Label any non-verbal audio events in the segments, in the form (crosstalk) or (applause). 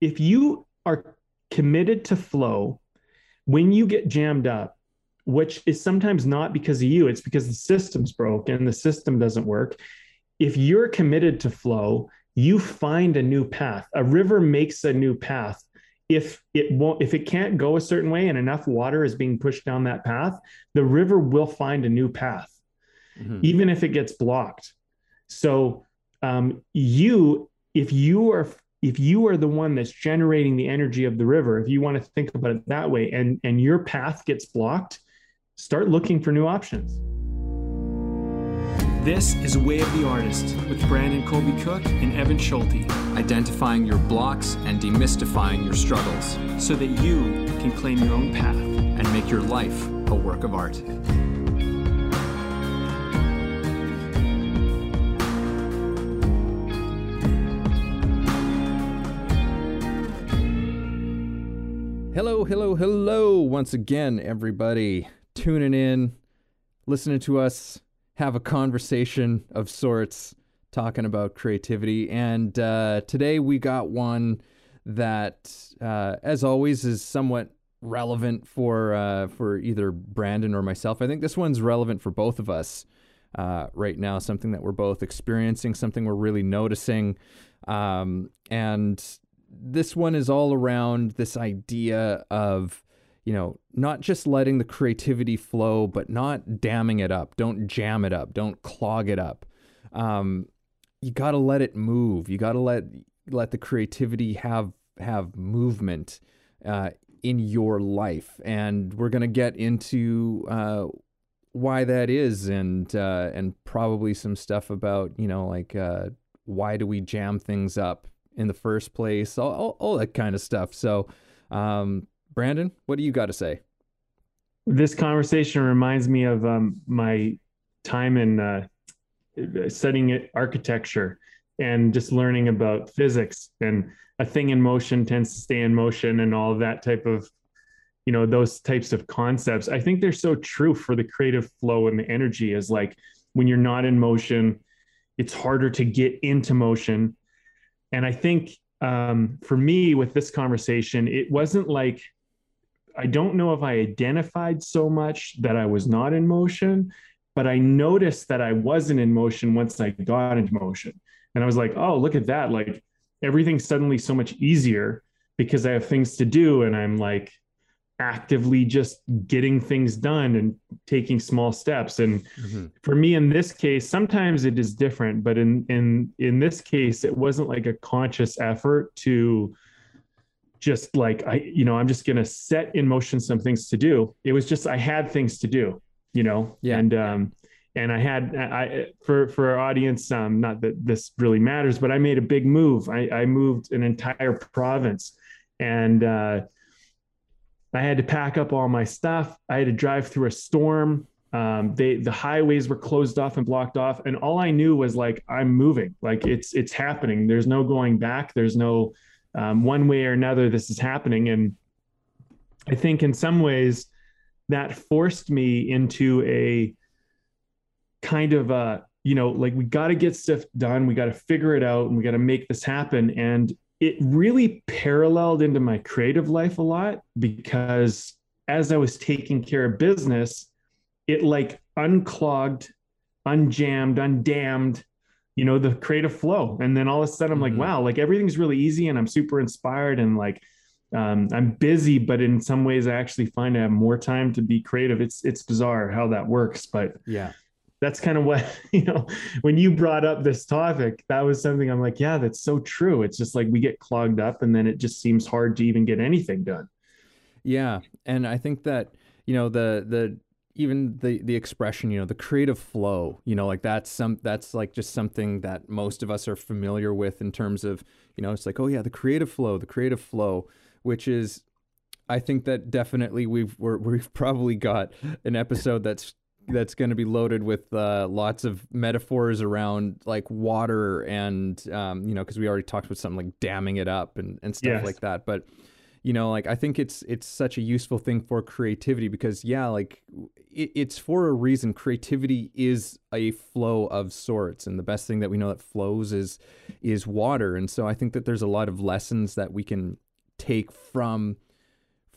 if you are committed to flow, when you get jammed up, which is sometimes not because of you, it's because the system's broken, the system doesn't work. If you're committed to flow, you find a new path. A river makes a new path. If it won't, if it can't go a certain way and enough water is being pushed down that path, the river will find a new path, mm-hmm. even if it gets blocked. So um, you, if you are if you are the one that's generating the energy of the river, if you want to think about it that way, and and your path gets blocked, start looking for new options. This is Way of the Artist with Brandon Colby Cook and Evan Schulte. Identifying your blocks and demystifying your struggles so that you can claim your own path and make your life a work of art. Hello, hello, hello, once again, everybody tuning in, listening to us have a conversation of sorts, talking about creativity. And uh, today we got one that, uh, as always, is somewhat relevant for uh, for either Brandon or myself. I think this one's relevant for both of us uh, right now. Something that we're both experiencing, something we're really noticing, um, and this one is all around this idea of you know not just letting the creativity flow but not damming it up. Don't jam it up. Don't clog it up. Um, you got to let it move. You got to let let the creativity have have movement uh, in your life. And we're going to get into uh, why that is and uh, and probably some stuff about you know like uh, why do we jam things up in the first place, all, all, all that kind of stuff. So, um, Brandon, what do you got to say? This conversation reminds me of um, my time in uh, studying architecture and just learning about physics and a thing in motion tends to stay in motion and all that type of you know those types of concepts i think they're so true for the creative flow and the energy is like when you're not in motion it's harder to get into motion and I think um, for me with this conversation, it wasn't like, I don't know if I identified so much that I was not in motion, but I noticed that I wasn't in motion once I got into motion. And I was like, oh, look at that. Like everything's suddenly so much easier because I have things to do. And I'm like, actively just getting things done and taking small steps and mm-hmm. for me in this case sometimes it is different but in in in this case it wasn't like a conscious effort to just like i you know i'm just going to set in motion some things to do it was just i had things to do you know yeah. and um and i had i for for our audience um not that this really matters but i made a big move i i moved an entire province and uh I had to pack up all my stuff. I had to drive through a storm. Um, they the highways were closed off and blocked off, and all I knew was like I'm moving. Like it's it's happening. There's no going back. There's no um, one way or another. This is happening, and I think in some ways that forced me into a kind of a you know like we got to get stuff done. We got to figure it out, and we got to make this happen. And it really paralleled into my creative life a lot because as I was taking care of business, it like unclogged, unjammed, undammed, you know, the creative flow. And then all of a sudden I'm like, mm-hmm. wow, like everything's really easy and I'm super inspired and like um, I'm busy, but in some ways I actually find I have more time to be creative. It's it's bizarre how that works, but yeah, that's kind of what (laughs) you know when you brought up this topic that was something i'm like yeah that's so true. It's just like we get clogged up and then it just seems hard to even get anything done. Yeah and i think that you know the the even the the expression you know the creative flow you know like that's some that's like just something that most of us are familiar with in terms of you know it's like oh yeah the creative flow the creative flow which is I think that definitely we've we have (laughs) probably got an episode that's that's going to be loaded with uh, lots of metaphors around like water and um, you know because we already talked about something like damming it up and, and stuff yes. like that. But you know like i think it's it's such a useful thing for creativity because yeah like it, it's for a reason. Creativity is a flow of sorts and the best thing that we know that flows is is water. And so i think that there's a lot of lessons that we can take from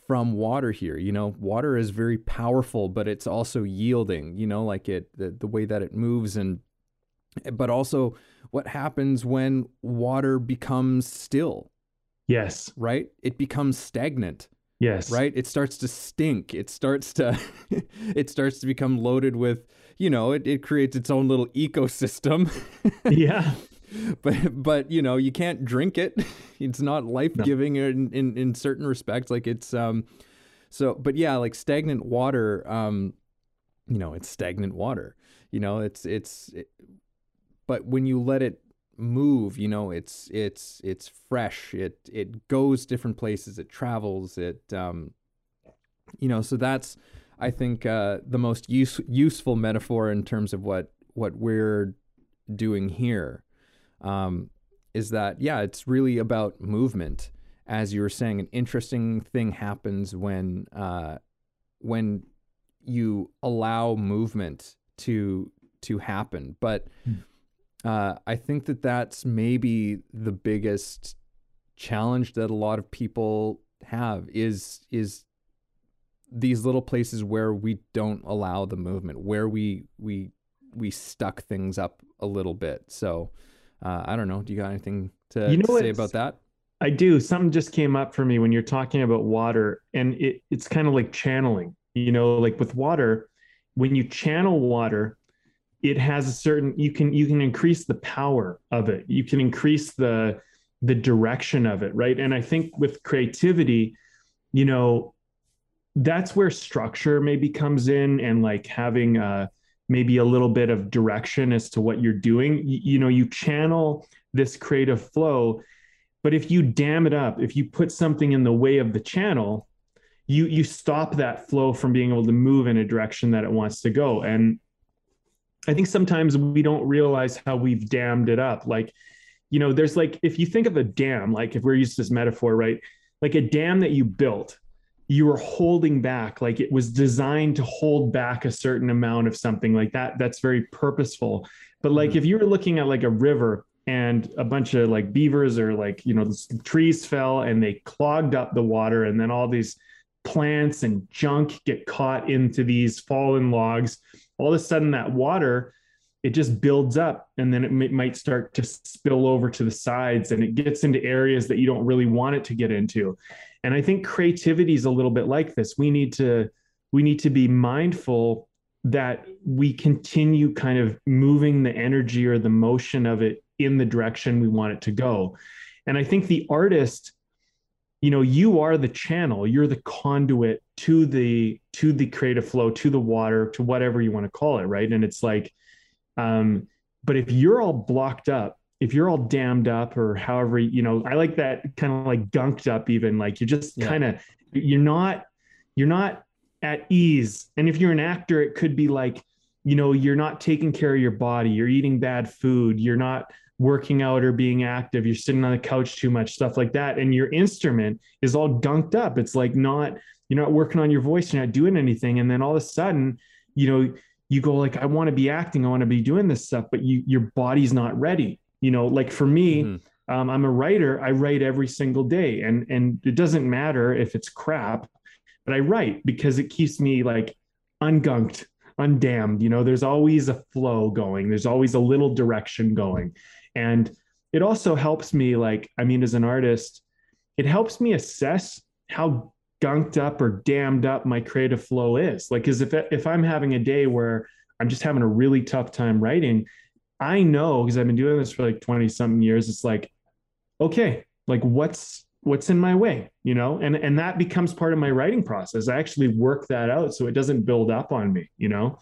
from water here you know water is very powerful but it's also yielding you know like it the, the way that it moves and but also what happens when water becomes still Yes. right? It becomes stagnant, Yes. right? It starts to stink. It starts to (laughs) it starts to become loaded with, you know, it, it creates its own little ecosystem. (laughs) Yeah. (laughs) but but you know, you can't drink it. (laughs) It's not life-giving in, in in certain respects. Like it's um so but yeah, like stagnant water um you know, it's stagnant water. You know, it's it's it, but when you let it move you know it's it's it's fresh it it goes different places it travels it um you know so that's i think uh the most use, useful metaphor in terms of what what we're doing here um is that yeah it's really about movement. As you were saying an interesting thing happens when uh when you allow movement to to happen. But uh, I think that that's maybe the biggest challenge that a lot of people have is is these little places where we don't allow the movement, where we we we stuck things up a little bit. So uh, I don't know. Do you got anything to, You know say about that? I do. Something just came up for me when you're talking about water, and it, it's kind of like channeling. You know, like with water, when you channel water, it has a certain you can you can increase the power of it. You can increase the the direction of it, right? And I think with creativity, you know, that's where structure maybe comes in, and like having uh, maybe a little bit of direction as to what you're doing. You, you know, you channel this creative flow but if you dam it up, if you put something in the way of the channel, you you stop that flow from being able to move in a direction that it wants to go. And I think sometimes we don't realize how we've dammed it up. Like, you know, there's like if you think of a dam, like if we're used this metaphor, right? Like a dam that you built, you were holding back, like it was designed to hold back a certain amount of something like that. That's very purposeful. But like Mhm. if you were looking at like a river and a bunch of like beavers or like you know the trees fell and they clogged up the water and then all these plants and junk get caught into these fallen logs all of a sudden that water it just builds up and then it may, might start to spill over to the sides and it gets into areas that you don't really want it to get into and i think creativity is a little bit like this we need to we need to be mindful that we continue kind of moving the energy or the motion of it in the direction we want it to go. And I think the artist, you know, you are the channel, you're the conduit to the to the creative flow, to the water, to whatever you want to call it, right? And it's like um but if you're all blocked up, if you're all dammed up or however, you know, I like that kind of like gunked up even like you're just Yeah. kind of you're not you're not at ease. And if you're an actor, it could be like, you know, you're not taking care of your body, you're eating bad food, you're not working out or being active, you're sitting on the couch too much, stuff like that. And your instrument is all gunked up. It's like not, you're not working on your voice, you're not doing anything. And then all of a sudden, you know, you go like, I want to be acting, I want to be doing this stuff, but you your body's not ready. You know, like for me, Mhm. um, I'm a writer. I write every single day, and and it doesn't matter if it's crap, but I write because it keeps me like ungunked, undammed. You know, there's always a flow going. There's always a little direction going, and it also helps me. Like, I mean, as an artist, it helps me assess how gunked up or dammed up my creative flow is. Like, because if if I'm having a day where I'm just having a really tough time writing, I know because I've been doing this for like 20 something years. It's like, okay, like what's what's in my way, you know? And and that becomes part of my writing process. I actually work that out so it doesn't build up on me, you know?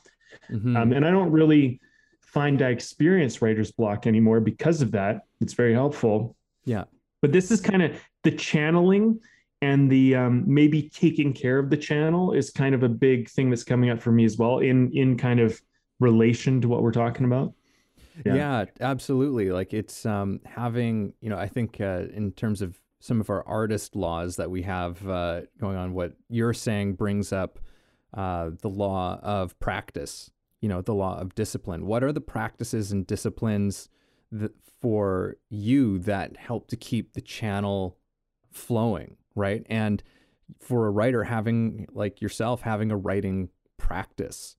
Mhm. Um, and I don't really find I experience writer's block anymore because of that. It's very helpful. Yeah. But this is kind of the channeling and the um, maybe taking care of the channel is kind of a big thing that's coming up for me as well in in kind of relation to what we're talking about. Yeah. Yeah. absolutely. Like it's um having, you know, I think uh, in terms of some of our artist laws that we have uh, going on. What you're saying brings up uh, the law of practice. You know, the law of discipline. What are the practices and disciplines that, for you that help to keep the channel flowing, right? And for a writer, having like yourself, having a writing practice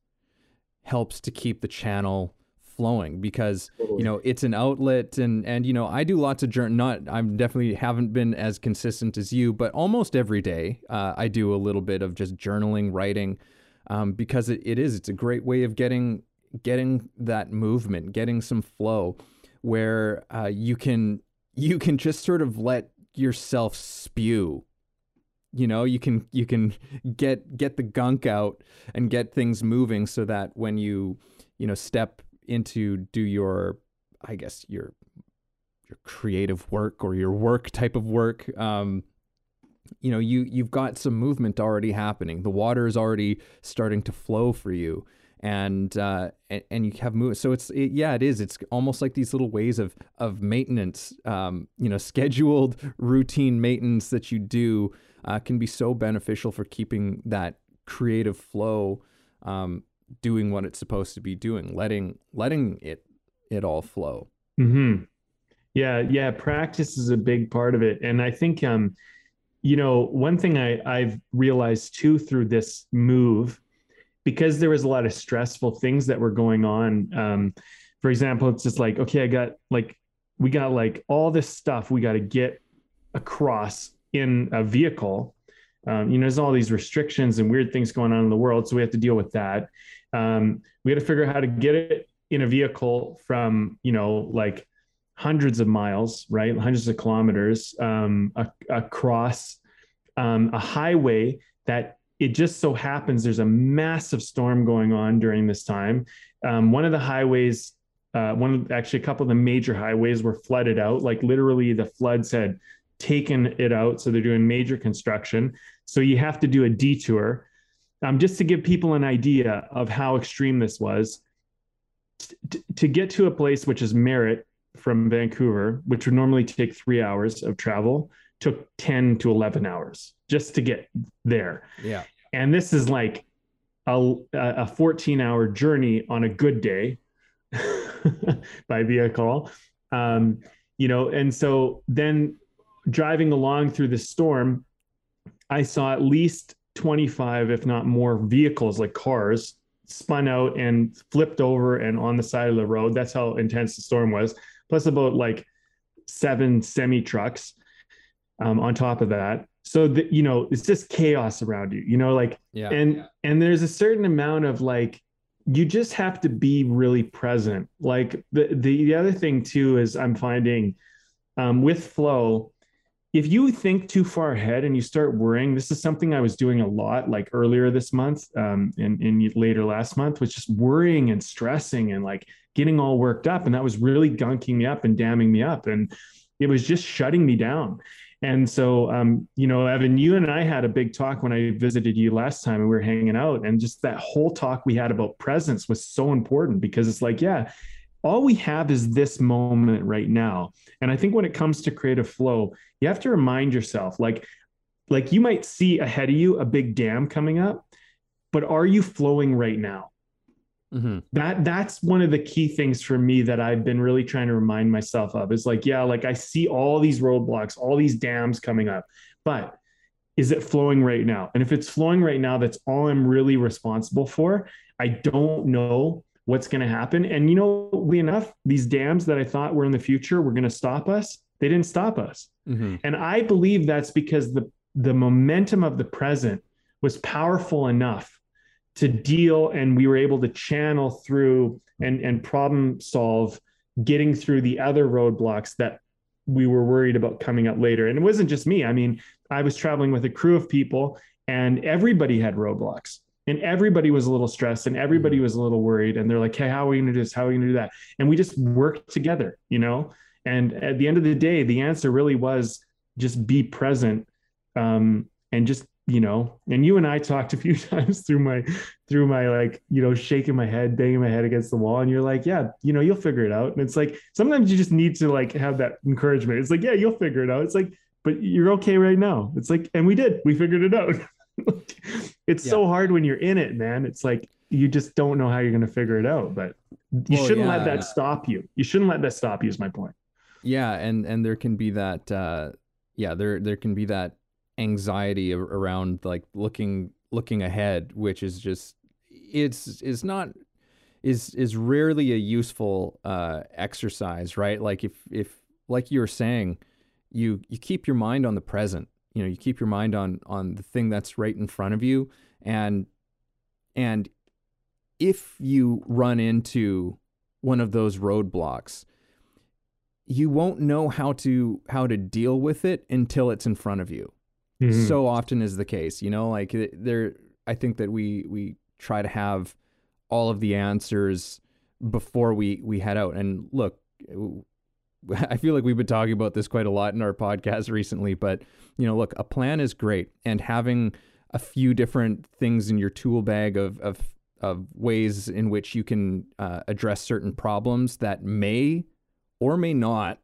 helps to keep the channel flowing because totally. you know it's an outlet and and you know I do lots of journal not I'm definitely haven't been as consistent as you but almost every day uh, I do a little bit of just journaling writing um, because it, it is it's a great way of getting getting that movement getting some flow where uh, you can you can just sort of let yourself spew you know you can you can get get the gunk out and get things moving so that when you you know step into do your i guess your your creative work or your work type of work. Um you know you you've got some movement already happening. The water is already starting to flow for you. And uh and, and you have movement so it's it, yeah it is. It's almost like these little ways of of maintenance um you know (laughs) scheduled routine maintenance that you do uh, can be so beneficial for keeping that creative flow um doing what it's supposed to be doing, letting letting it it all flow. Hmm. Yeah, yeah. Practice is a big part of it, and I think um, you know, one thing I I've realized too through this move, because there was a lot of stressful things that were going on. Um, for example, it's just like okay, I got like we got like all this stuff we got to get across in a vehicle um, you know, there's all these restrictions and weird things going on in the world, so we have to deal with that. Um, we had to figure out how to get it in a vehicle from, you know, like hundreds of miles, right, hundreds of kilometers um, across um, a highway that it just so happens there's a massive storm going on during this time. Um, one of the highways, uh, one of actually a couple of the major highways were flooded out. Like literally, the floods had taken it out. So they're doing major construction. So you have to do a detour. Um, just to give people an idea of how extreme this was, T- to get to a place which is Merritt from Vancouver, which would normally take three hours of travel, took 10 to 11 hours just to get there. Yeah. And this is like a, a 14 hour journey on a good day (laughs) by vehicle. Um, you know, and so then driving along through the storm, I saw at least 25, if not more, vehicles like cars spun out and flipped over and on the side of the road. That's how intense the storm was. Plus, about like seven semi trucks um, on top of that. So that you know, it's just chaos around you. You know, like yeah. and and there's a certain amount of like you just have to be really present. Like the the, the other thing too is I'm finding um, with flow if you think too far ahead and you start worrying, this is something I was doing a lot like earlier this month um, and, later last month was just worrying and stressing and like getting all worked up. And that was really gunking me up and damming me up. And it was just shutting me down. And so, um, you know, Evan, you and I had a big talk when I visited you last time and we were hanging out. And just that whole talk we had about presence was so important because it's like, yeah, all we have is this moment right now. And I think when it comes to creative flow, you have to remind yourself like like you might see ahead of you a big dam coming up, but are you flowing right now? Mm-hmm. That that's one of the key things for me that I've been really trying to remind myself of is like, yeah, like I see all these roadblocks, all these dams coming up, but is it flowing right now? And if it's flowing right now, that's all I'm really responsible for. I don't know what's going to happen. And you know, we enough, these dams that I thought were in the future were going to stop us, they didn't stop us. Mm-hmm. And I believe that's because the the momentum of the present was powerful enough to deal and we were able to channel through and and problem solve getting through the other roadblocks that we were worried about coming up later and it wasn't just me i mean i was traveling with a crew of people and everybody had roadblocks and everybody was a little stressed and everybody mm-hmm. was a little worried and they're like hey how are we going to do this? How are we going to do that? And we just worked together you know? And at the end of the day the answer really was just be present um, and just you know and you and i talked a few (laughs) times through my through my like you know shaking my head banging my head against the wall and you're like yeah you know you'll figure it out. And it's like sometimes you just need to like have that encouragement. It's like yeah you'll figure it out. It's like but you're okay right now. It's like, and we did, we figured it out. (laughs) (laughs) it's yeah. so hard when you're in it, man. It's like you just don't know how you're going to figure it out, but you well, shouldn't yeah. let that stop you. You shouldn't let that stop you is my point. Yeah. And, and there can be that, uh, yeah, there, there can be that anxiety around like looking, looking ahead, which is just, it's, it's not, is, is rarely a useful, uh, exercise, right? Like if, if, like you were saying, you, you keep your mind on the present, you know, you keep your mind on, on the thing that's right in front of you and, and if you run into one of those roadblocks, you won't know how to how to deal with it until it's in front of you. Mm-hmm. So often is the case, you know, like there I think that we we try to have all of the answers before we we head out. And look, (laughs) I feel like we've been talking about this quite a lot in our podcast recently, but you know, look, a plan is great and having a few different things in your tool bag of of of ways in which you can uh, address certain problems that may or may not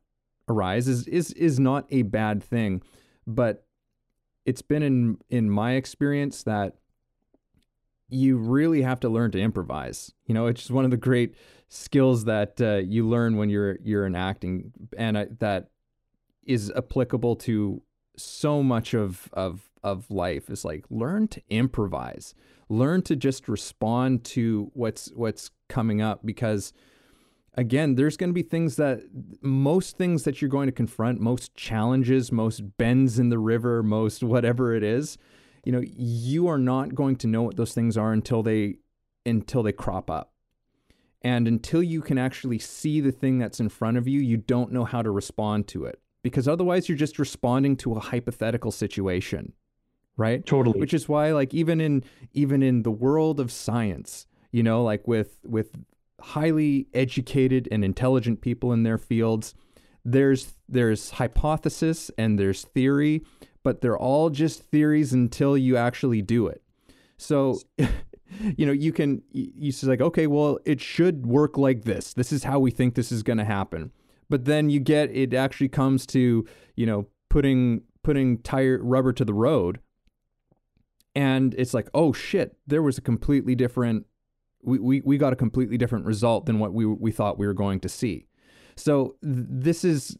arise is is is not a bad thing, but it's been in in my experience that you really have to learn to improvise. You know, it's just one of the great skills that uh, you learn when you're you're in acting, and I, that is applicable to so much of of of life. Is like learn to improvise learn to just respond to what's what's coming up because again there's going to be things that most things that you're going to confront most challenges most bends in the river most whatever it is you know you are not going to know what those things are until they until they crop up. And until you can actually see the thing that's in front of you you don't know how to respond to it. Because otherwise you're just responding to a hypothetical situation right? Totally. Which is why like even in even in the world of science you know like with with highly educated and intelligent people in their fields there's there's hypothesis and there's theory but they're all just theories until you actually do it. So (laughs) you know you can you say like okay well it should work like this. This is how we think this is going to happen. But then you get it actually comes to you know putting putting tire rubber to the road and it's like oh shit there was a completely different we, we, we got a completely different result than what we, we thought we were going to see. So th- this is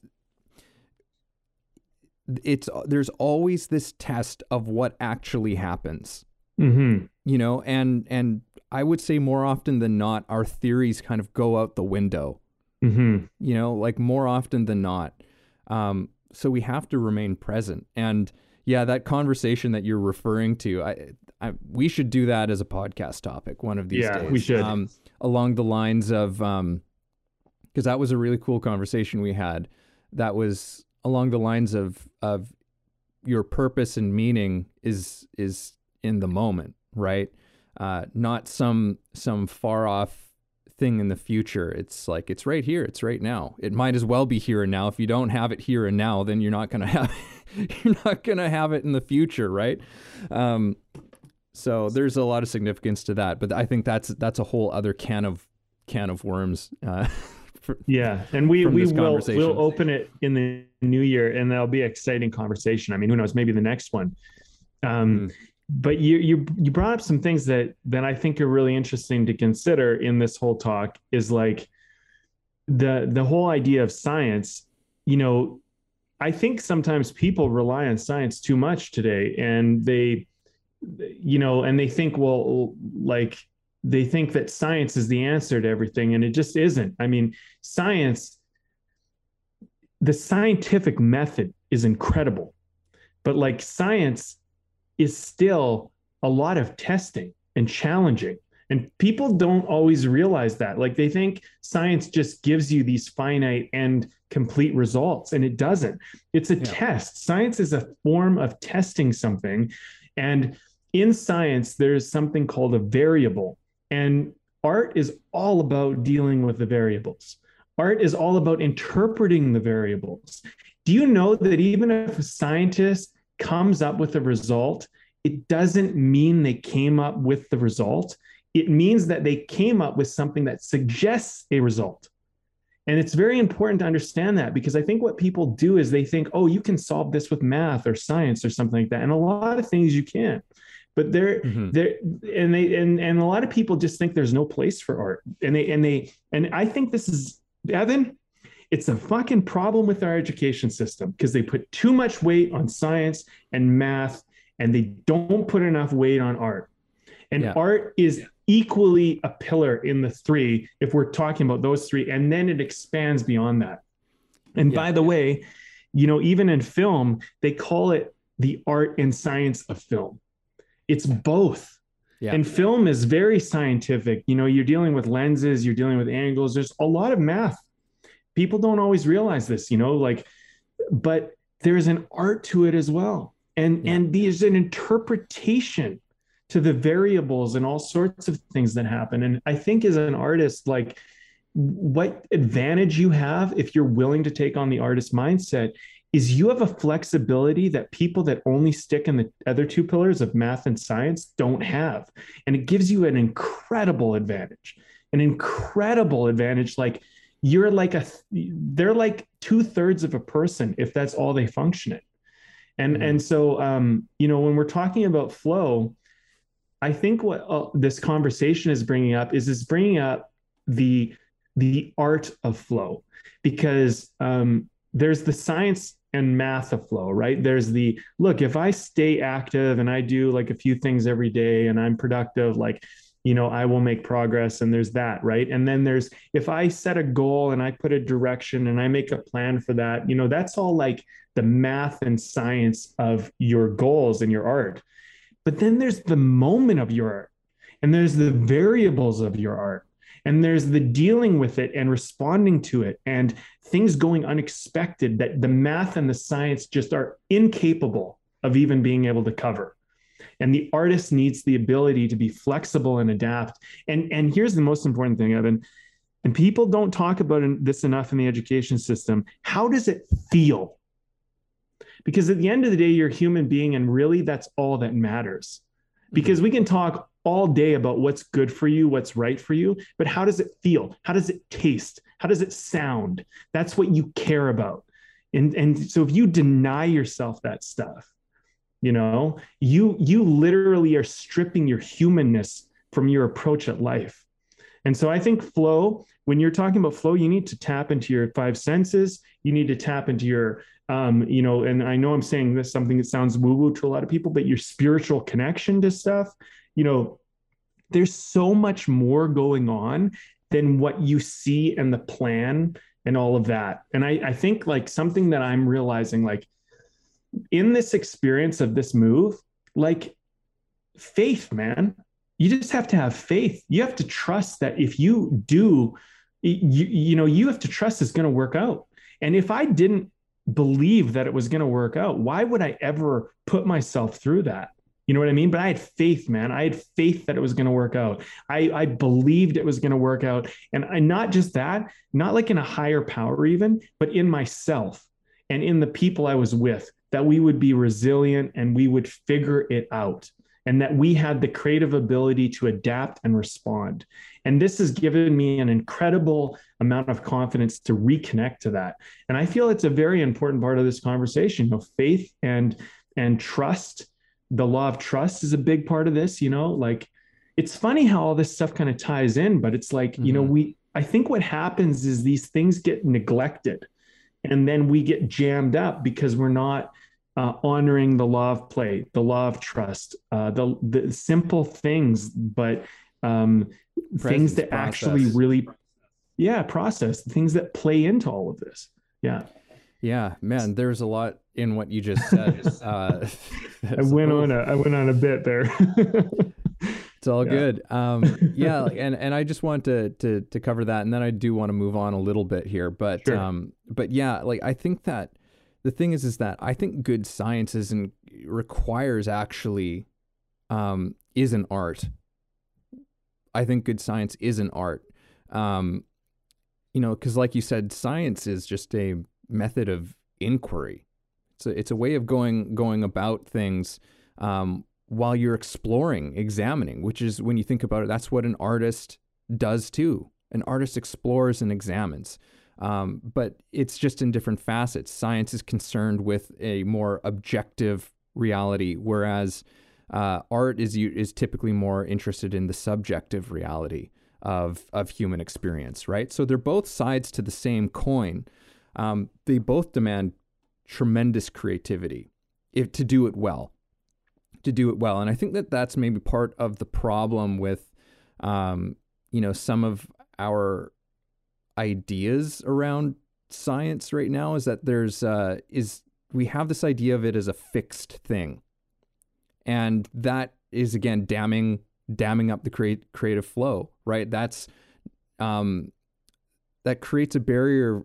it's there's always this test of what actually happens mm-hmm. you know and and i would say more often than not our theories kind of go out the window mm-hmm. you know like more often than not um, so we have to remain present and yeah, that conversation that you're referring to, I, I, we should do that as a podcast topic one of these yeah, days. Yeah, we should. Um, along the lines of, because um, that was a really cool conversation we had. That was along the lines of of your purpose and meaning is is in the moment, right? Uh, not some some far off thing in the future. It's like it's right here, it's right now. It might as well be here and now. If you don't have it here and now, then you're not to (laughs) have you're not to have it in the future, right? Um, so there's a lot of significance to that, but I think that's that's a whole other can of can of worms. Uh, (laughs) for, yeah, and we we will we'll open it in the new year, and that'll be an exciting conversation. I mean, who knows? Maybe the next one. Um, mm but you you you brought up some things that that I think are really interesting to consider in this whole talk is like the the whole idea of science you know I think sometimes people rely on science too much today and they you know and they think well like they think that science is the answer to everything and it just isn't I mean science the scientific method is incredible but like science is still a lot of testing and challenging. And people don't always realize that. Like they think science just gives you these finite and complete results, and it doesn't. It's a yeah. test. Science is a form of testing something. And in science, there's something called a variable. And art is all about dealing with the variables. Art is all about interpreting the variables. Do you know that even if a scientist comes up with a result, it doesn't mean they came up with the result. It means that they came up with something that suggests a result. And it's very important to understand that because I think what people do is they think, oh, you can solve this with math or science or something like that. And a lot of things you can't. But they're mm-hmm. they're and they and and a lot of people just think there's no place for art. And they and they and I think this is Evan, it's a fucking problem with our education system because they put too much weight on science and math and they don't put enough weight on art. And yeah. art is equally a pillar in the three if we're talking about those three and then it expands beyond that and yeah. by the way you know even in film they call it the art and science of film it's both yeah. and film is very scientific you know you're dealing with lenses you're dealing with angles there's a lot of math people don't always realize this you know like but there's an art to it as well and yeah. and there's an interpretation to the variables and all sorts of things that happen. And I think as an artist, like what advantage you have if you're willing to take on the artist mindset is you have a flexibility that people that only stick in the other two pillars of math and science don't have. And it gives you an incredible advantage, an incredible advantage. Like you're like a, they're like two thirds of a person if that's all they function in. And, mm-hmm. and so, um, you know, when we're talking about flow, I think what uh, this conversation is bringing up is is bringing up the the art of flow because um, there's the science and math flow, right? There's the look, if I stay active and I do like a few things every day and I'm productive, like, you know, I will make progress. And there's that, right? And then there's if I set a goal and I put a direction and I make a plan for that, you know, that's all like the math and science of your goals and your art. But then there's the moment of your art, and there's the variables of your art, and there's the dealing with it and responding to it, and things going unexpected that the math and the science just are incapable of even being able to cover. And the artist needs the ability to be flexible and adapt. And, and here's the most important thing, Evan. And people don't talk about this enough in the education system. How does it feel because at the end of the day you're a human being and really that's all that matters because we can talk all day about what's good for you what's right for you but how does it feel? How does it taste? How does it sound? That's what you care about. And and so if you deny yourself that stuff you know you you literally are stripping your humanness from your approach at life. And so i think flow when you're talking about flow you need to tap into your five senses. You need to tap into your um, you know, and I know I'm saying this something that sounds woo woo to a lot of people, but your spiritual connection to stuff, you know, there's so much more going on than what you see and the plan and all of that. And I, I think like something that I'm realizing, like in this experience of this move, like faith, man, you just have to have faith. You have to trust that if you do, you, you know, you have to trust it's going to work out. And if I didn't believe that it was going to work out. Why would I ever put myself through that? You know what I mean? But I had faith, man. I had faith that it was going to work out. I, I believed it was going to work out. And I, not just that, not like in a higher power, even, but in myself and in the people I was with, that we would be resilient and we would figure it out and that we had the creative ability to adapt and respond. And this has given me an incredible amount of confidence to reconnect to that. And I feel it's a very important part of this conversation. You know, faith and and trust. The law of trust is a big part of this. You know, like it's funny how all this stuff kind of ties in, but it's like mm-hmm. you know mm-hmm. we. I think what happens is these things get neglected, and then we get jammed up because we're not uh, honoring the law of play, the law of trust, uh, the the simple things, but um, things that process. actually really, yeah, process things that play into all of this. Yeah. Yeah, man, there's a lot in what you just said. (laughs) uh, (laughs) (laughs) I went on a I went on a bit there. it's all yeah. good. Um, yeah, and and I just want to to to cover that, and then I do want to move on a little bit here, but sure. um, but yeah, like I think that the thing is is that I think good science isn't requires actually um, is an art. I think good science is an art. Um, you know, because like you said, science is just a method of inquiry. It's a, it's a way of going going about things um, while you're exploring, examining. Which is when you think about it, that's what an artist does too. An artist explores and examines. Um, but it's just in different facets. Science is concerned with a more objective reality, whereas uh, art is is typically more interested in the subjective reality of of human experience, right? So they're both sides to the same coin. Um, they both demand tremendous creativity if to do it well, to do it well, and I think that that's maybe part of the problem with, um, you know, some of our ideas around science right now is that there's uh, is we have this idea of it as a fixed thing, and that is again damming damming up the create, creative flow, right? That's um, that creates a barrier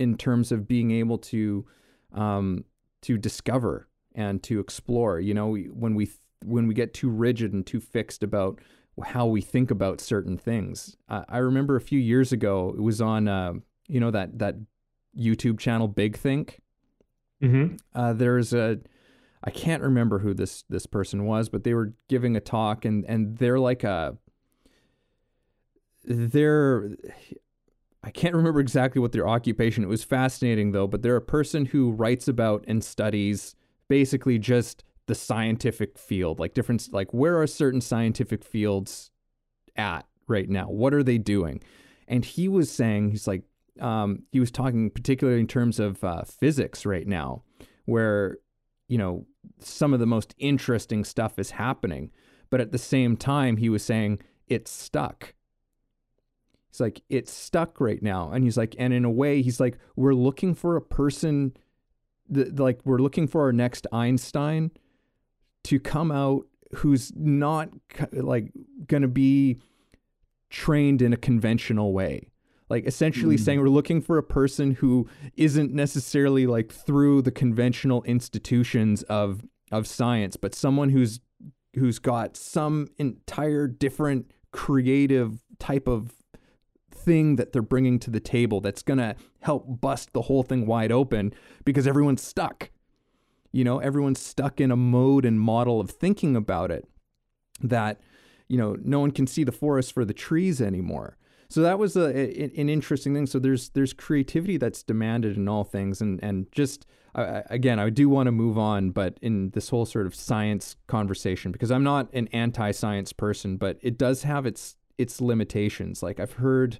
in terms of being able to um, to discover and to explore. You know, when we when we get too rigid and too fixed about how we think about certain things. Uh, I remember a few years ago, it was on uh, you know that that YouTube channel Big Think. Mm-hmm. Uh, there's a I can't remember who this this person was, but they were giving a talk and and they're like a they're I can't remember exactly what their occupation. It was fascinating though, but they're a person who writes about and studies basically just the scientific field, like different like where are certain scientific fields at right now? What are they doing? And he was saying he's like um, he was talking particularly in terms of uh, physics right now, where you know some of the most interesting stuff is happening. But at the same time, he was saying it's stuck. He's like, it's stuck right now. And he's like, and in a way, he's like, we're looking for a person, that, like, we're looking for our next Einstein to come out who's not like going to be trained in a conventional way like essentially mm. saying we're looking for a person who isn't necessarily like through the conventional institutions of of science, but someone who's who's got some entire different creative type of thing that they're bringing to the table that's going to help bust the whole thing wide open because everyone's stuck. You know, everyone's stuck in a mode and model of thinking about it that, you know, no one can see the forest for the trees anymore. So that was a, a, an interesting thing. So there's there's creativity that's demanded in all things, and and just uh, again, I do want to move on, but in this whole sort of science conversation, because I'm not an anti-science person, but it does have its its limitations. Like I've heard,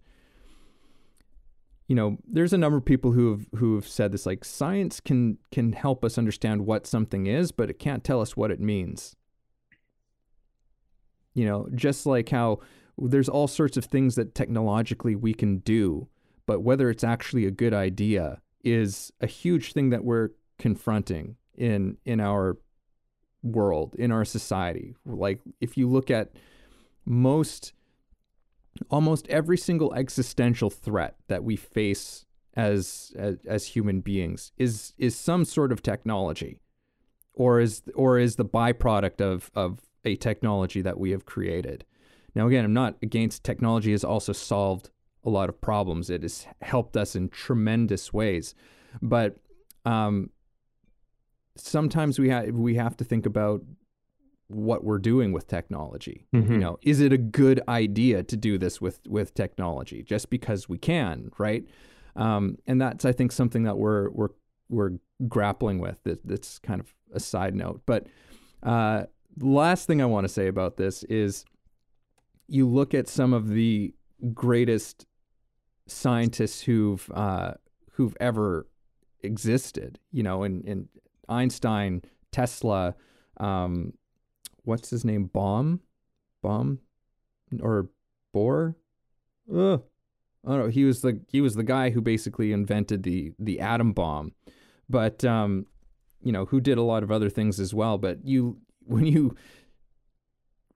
you know, there's a number of people who have who have said this. Like science can can help us understand what something is, but it can't tell us what it means. You know, just like how there's all sorts of things that technologically we can do, but whether it's actually a good idea is a huge thing that we're confronting in in our world, in our society. Like if you look at most almost every single existential threat that we face as, as as, human beings is is some sort of technology or is or is the byproduct of of a technology that we have created now, again, I'm not against technology has also solved a lot of problems. It has helped us in tremendous ways, but um, sometimes we have we have to think about what we're doing with technology. Mm-hmm. You know, is it a good idea to do this with with technology just because we can, right? Um, and that's I think something that we're we're we're grappling with. That, that's kind of a side note, but uh, last thing I want to say about this is you look at some of the greatest scientists who've uh, who've ever existed, you know, and, and Einstein, Tesla, um, what's his name, Bomb? Bomb? or Bohr? Ugh. I don't know. He was the he was the guy who basically invented the the atom bomb, but um, you know, who did a lot of other things as well. But you when you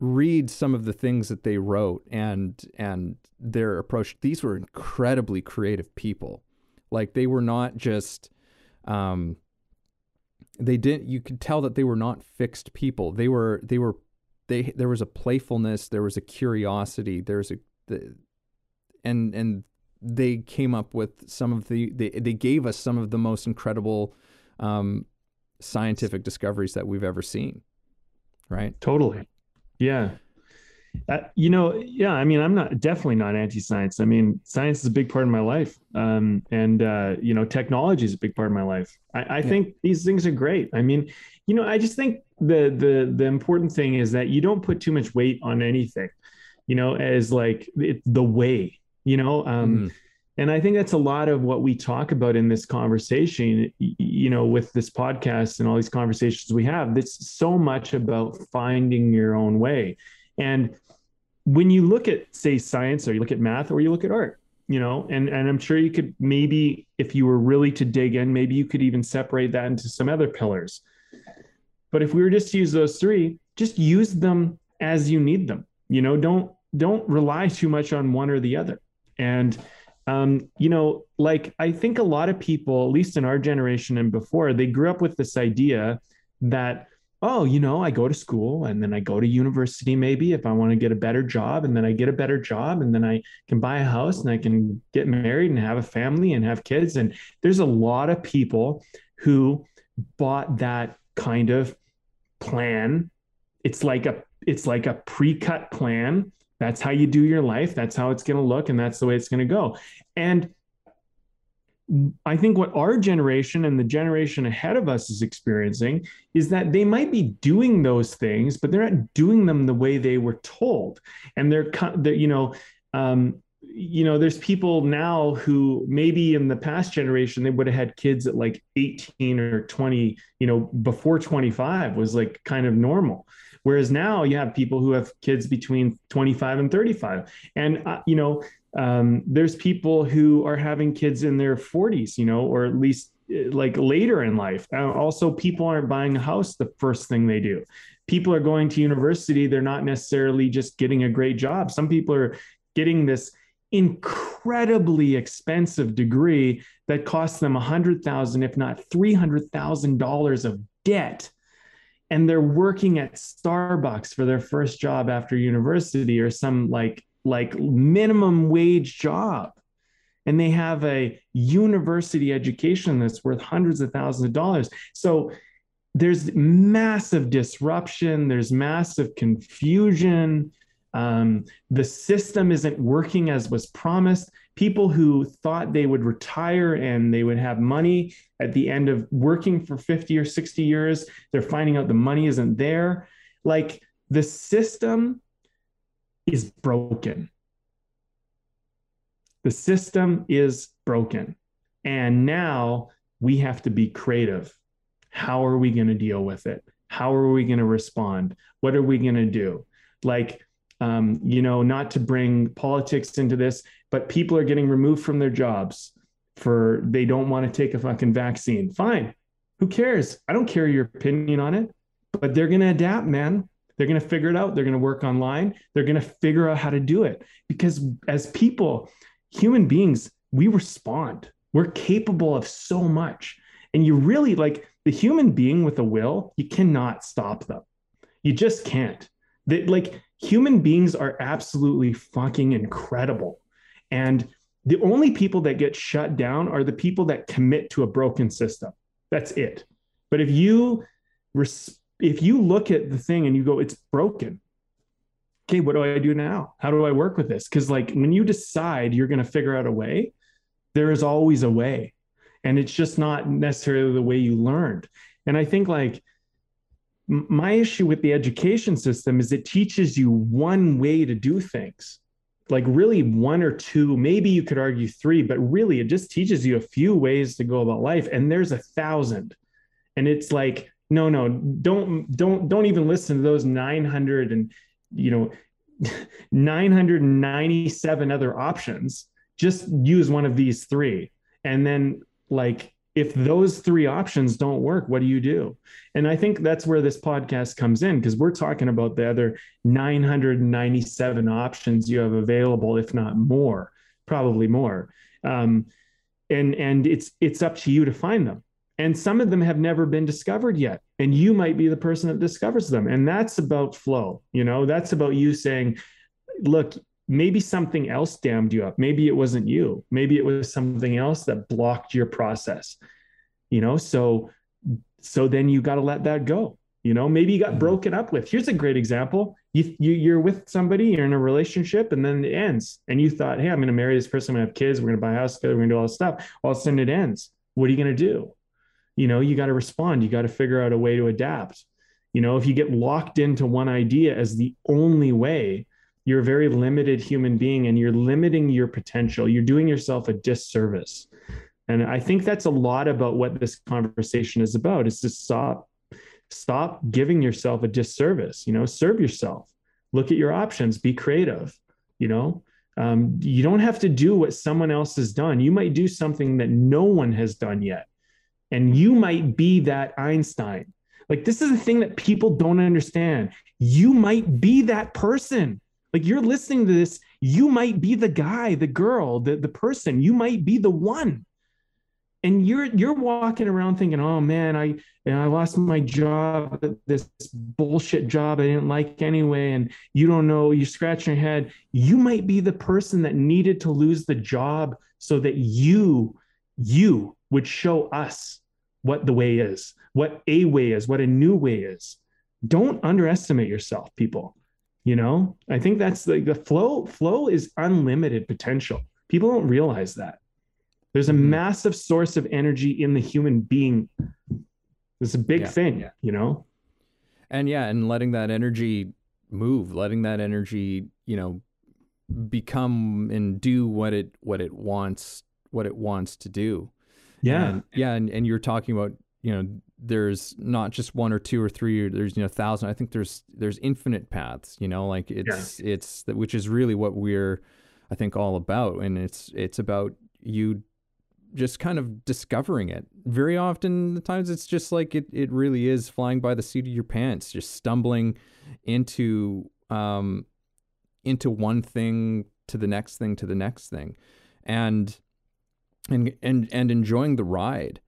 read some of the things that they wrote and and their approach these were incredibly creative people like they were not just um they didn't you could tell that they were not fixed people. They were they were they there was a playfulness there was a curiosity there's a the, and and they came up with some of the they, they gave us some of the most incredible um scientific discoveries that we've ever seen right? Totally. Yeah. Uh, you know, yeah, I mean, I'm not definitely not anti-science. I mean, science is a big part of my life, um, and uh, you know, technology is a big part of my life. I, I yeah. think these things are great. I mean, you know, I just think the the the important thing is that you don't put too much weight on anything, you know, as like it, the way, you know. Um, mm. And I think that's a lot of what we talk about in this conversation, you know, with this podcast and all these conversations we have. It's so much about finding your own way. And when you look at, say, science or you look at math or you look at art, you know, and, and I'm sure you could maybe, if you were really to dig in, maybe you could even separate that into some other pillars. But if we were just to use those three, just use them as you need them. You know, don't don't rely too much on one or the other. And um, you know, like I think a lot of people, at least in our generation and before, they grew up with this idea that, oh, you know, I go to school and then I go to university maybe if I want to get a better job, and then I get a better job, and then I can buy a house and I can get married and have a family and have kids. And there's a lot of people who bought that kind of plan. It's like a it's like a pre-cut plan that's how you do your life. That's how it's going to look. And that's the way it's going to go. And I think what our generation and the generation ahead of us is experiencing is that they might be doing those things, but they're not doing them the way they were told. And they're, they're you know, um, you know, there's people now who maybe in the past generation they would have had kids at like 18 or 20, you know, before 25 was like kind of normal. Whereas now you have people who have kids between 25 and 35. And, uh, you know, um, there's people who are having kids in their 40s, you know, or at least uh, like later in life. Uh, also, people aren't buying a house the first thing they do. People are going to university. They're not necessarily just getting a great job. Some people are getting this incredibly expensive degree that costs them a hundred thousand, if not three hundred thousand dollars of debt and they're working at Starbucks for their first job after university or some like like minimum wage job. And they have a university education that's worth hundreds of thousands of dollars. So there's massive disruption. There's massive confusion. Um, the system isn't working as was promised. People who thought they would retire and they would have money at the end of working for 50 or 60 years they're finding out the money isn't there. Like the system is broken the system is broken and now we have to be creative how are we going to deal with it how are we going to respond what are we going to do like um, you know, not to bring politics into this, but people are getting removed from their jobs for they don't want to take a fucking vaccine. Fine. Who cares? I don't care your opinion on it, but they're going to adapt, man. They're going to figure it out. They're going to work online. They're going to figure out how to do it because as people, human beings, we respond. We're capable of so much. And you really like the human being with a will, you cannot stop them. You just can't. That like human beings are absolutely fucking incredible. And the only people that get shut down are the people that commit to a broken system. That's it. But if you if you look at the thing and you go, it's broken. Okay, what do I do now? How do I work with this? Because like when you decide you're going to figure out a way, there is always a way, and it's just not necessarily the way you learned. And I think like my issue with the education system is it teaches you one way to do things like really one or two maybe you could argue three but really it just teaches you a few ways to go about life and there's a thousand and it's like no no don't don't don't even listen to those 900 and you know (laughs) 997 other options just use one of these three and then like if those three options don't work, what do you do? And I think that's where this podcast comes in because we're talking about the other 997 options you have available, if not more, probably more. Um, and and it's it's up to you to find them. And some of them have never been discovered yet, and you might be the person that discovers them. And that's about flow. You know, that's about you saying, "Look, maybe something else damned you up. Maybe it wasn't you. Maybe it was something else that blocked your process. You know, so so then you got to let that go. you know maybe you got mm-hmm. broken up with here's a great example you, you you're with somebody you're in a relationship and then it ends and you thought hey i'm going to marry this person i'm going to have kids we're going to buy a house together we're going to do all this stuff all of a sudden it ends what are you going to do you know you got to respond you got to figure out a way to adapt. You know if you get locked into one idea as the only way you're a very limited human being and you're limiting your potential. You're doing yourself a disservice. And i think that's a lot about what this conversation is about is to stop stop giving yourself a disservice you know serve yourself. Look at your options be creative you know? Um, you don't have to do what someone else has done. You might do something that no one has done yet and you might be that einstein. Like this is the thing that people don't understand. You might be that person. Like you're listening to this. You might be the guy the girl the, the person. You might be the one. And you're you're walking around thinking, oh man, I you know, I lost my job, this bullshit job I didn't like anyway, and you don't know, you're scratching your head. You might be the person that needed to lose the job so that you you would show us what the way is, what a way is, what a new way is. Don't underestimate yourself, people. You know, I think that's the, the flow. Flow is unlimited potential. People don't realize that. There's a mm-hmm. massive source of energy in the human being. It's a big yeah. thing, you know? And yeah, and letting that energy move, letting that energy, you know, become and do what it what it wants what it wants to do. Yeah. And, yeah, and, and you're talking about, you know, there's not just one or two or three or there's you know thousand. I think there's there's infinite paths, you know, like it's yeah. it's which is really what we're I think all about and it's it's about you just kind of discovering it. Very often, the times it's just like it, it really is flying by the seat of your pants, just stumbling into um, into one thing to the next thing to the next thing, and and and and enjoying the ride.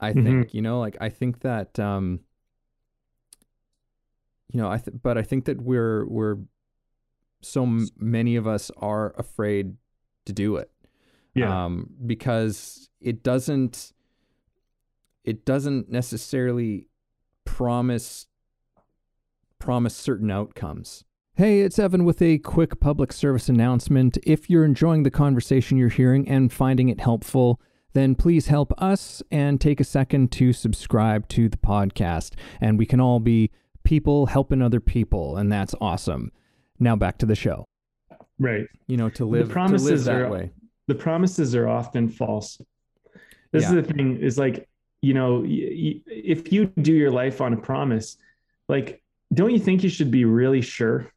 I mm-hmm. think you know, like I think that um, you know, I th- but I think that we're we're so many of us are afraid to do it yeah. Um, because it doesn't it doesn't necessarily promise promise certain outcomes. Hey, it's Evan with a quick public service announcement. If you're enjoying the conversation you're hearing and finding it helpful, then please help us and take a second to subscribe to the podcast. And we can all be people helping other people, and that's awesome. Now back to the show. Right. You know, to live, the promises to live that are, way the promises are often false. This yeah. is the thing is like, you know, if you do your life on a promise, like, don't you think you should be really sure?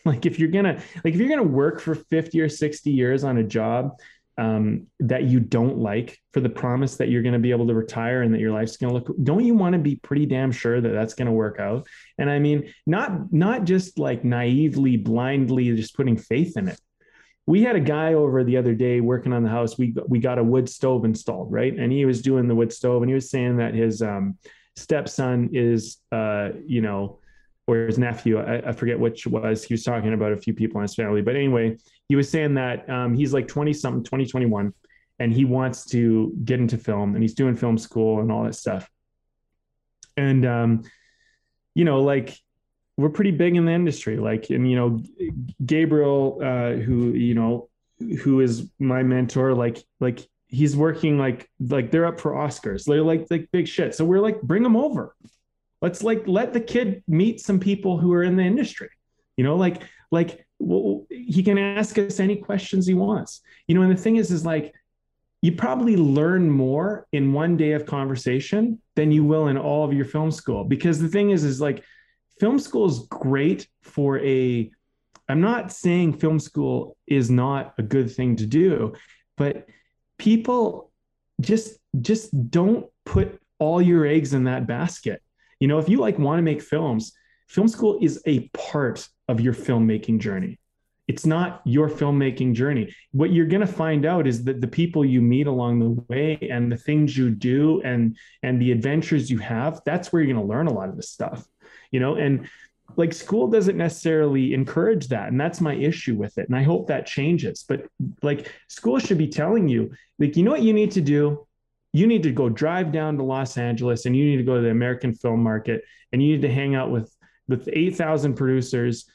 (laughs) Like if you're gonna like if you're gonna work for 50 or 60 years on a job um, that you don't like for the promise that you're going to be able to retire and that your life's going to look don't you want to be pretty damn sure that that's going to work out and i mean not not just like naively blindly just putting faith in it we had a guy over the other day working on the house. We we got a wood stove installed, right? And he was doing the wood stove, and he was saying that his um, stepson is, uh, you know, or his nephew. I, I, forget which was. He was talking about a few people in his family, but anyway, he was saying that um, he's like twenty something, twenty twenty one, and he wants to get into film, and he's doing film school and all that stuff. And um, you know, like we're pretty big in the industry. Like, and you know, Gabriel, uh, who you know, who is my mentor, like, like he's working like like they're up for Oscars. They're like like big shit. So we're like, bring them over. Let's like let the kid meet some people who are in the industry. You know, like like well, he can ask us any questions he wants. You know, and the thing is, is like you probably learn more in one day of conversation than you will in all of your film school because the thing is is like film school is great for a i'm not saying film school is not a good thing to do but people just just don't put all your eggs in that basket you know if you like want to make films film school is a part of your filmmaking journey. It's not your filmmaking journey. What you're going to find out is that the people you meet along the way and the things you do and and the adventures you have that's where you're going to learn a lot of this stuff you know? And like school doesn't necessarily encourage that and that's my issue with it and i hope that changes. But like school should be telling you like you know what you need to do you need to go drive down to Los Angeles and you need to go to the American film market and you need to hang out with with 8,000 producers,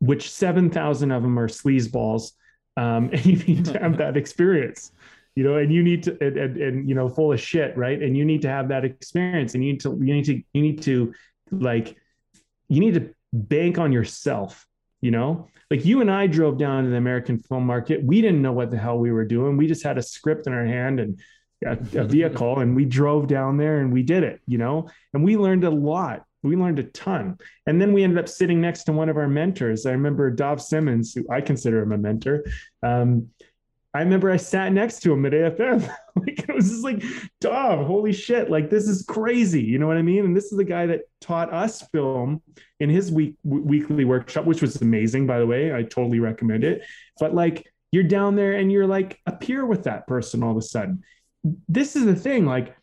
which 7,000 of them are sleazeballs. Um, and you need to have that experience, you know, and you need to, and, and, and, you know, full of shit. Right. And you need to have that experience and you need to, you need to, you need to like, you need to bank on yourself, you know, like you and I drove down to the American film market. We didn't know what the hell we were doing. We just had a script in our hand and a, a vehicle and we drove down there and we did it, you know, and we learned a lot we learned a ton. And then we ended up sitting next to one of our mentors. I remember Dov Simmons, who I consider him a mentor. Um, I remember I sat next to him at AFM. (laughs) like it was just like, Dov, holy shit, like this is crazy. You know what I mean? And this is the guy that taught us film in his week w- weekly workshop, which was amazing, by the way. I totally recommend it. But like you're down there and you're like a peer with that person all of a sudden. This is the thing, like,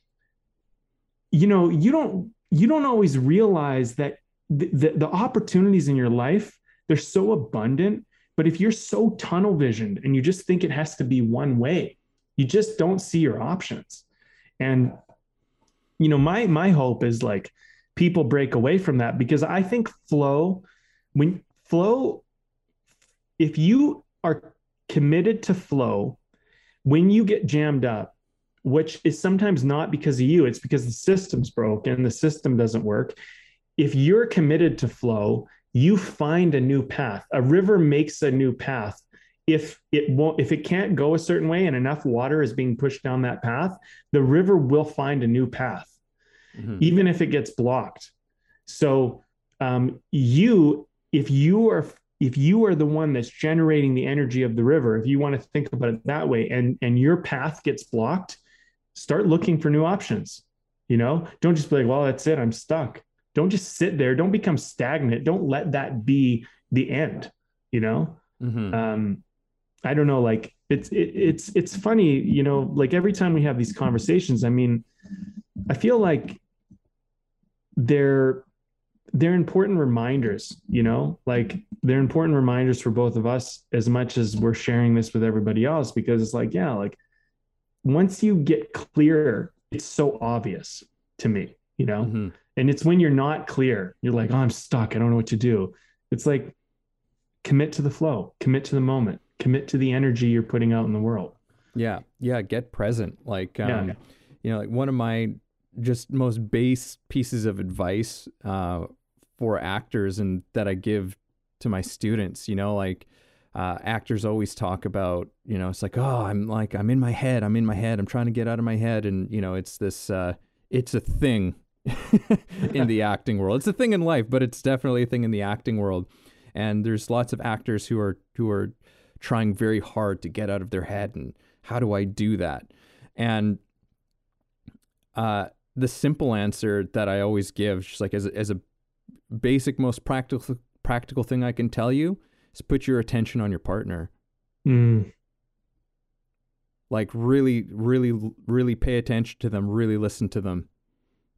you know, you don't you don't always realize that the, the, the opportunities in your life they're so abundant but if you're so tunnel visioned and you just think it has to be one way you just don't see your options. And you know my my hope is like people break away from that because i think flow when flow if you are committed to flow when you get jammed up which is sometimes not because of you, it's because the system's broken, the system doesn't work. If you're committed to flow, you find a new path. A river makes a new path. If it won't, if it can't go a certain way and enough water is being pushed down that path, the river will find a new path, mm-hmm. even if it gets blocked. So um, you, if you are if you are the one that's generating the energy of the river, if you want to think about it that way, and and your path gets blocked, start looking for new options. You know, don't just be like, well, that's it, I'm stuck. Don't just sit there. Don't become stagnant. Don't let that be the end. You know, mm-hmm. um, I don't know. Like it's it, it's it's funny. You know, like every time we have these conversations, I mean, I feel like they're they're important reminders. You know, like they're important reminders for both of us as much as we're sharing this with everybody else because it's like, yeah, like once you get clear, it's so obvious to me, you know? Mm-hmm. And it's when you're not clear, you're like, oh, I'm stuck. I don't know what to do. It's like commit to the flow, commit to the moment, commit to the energy you're putting out in the world. Yeah. Yeah. Get present. Like, um, yeah. you know, like one of my just most base pieces of advice uh, for actors and that I give to my students, you know, like, uh, actors always talk about, you know, it's like, oh, I'm like, I'm in my head, I'm in my head, I'm trying to get out of my head, and you know, it's this, uh, it's a thing (laughs) in the acting world. It's a thing in life, but it's definitely a thing in the acting world. And there's lots of actors who are who are trying very hard to get out of their head, and how do I do that? And uh, the simple answer that I always give, just like as a, as a basic, most practical practical thing I can tell you, is put your attention on your partner. Mm. Like really, really, really pay attention to them. Really listen to them.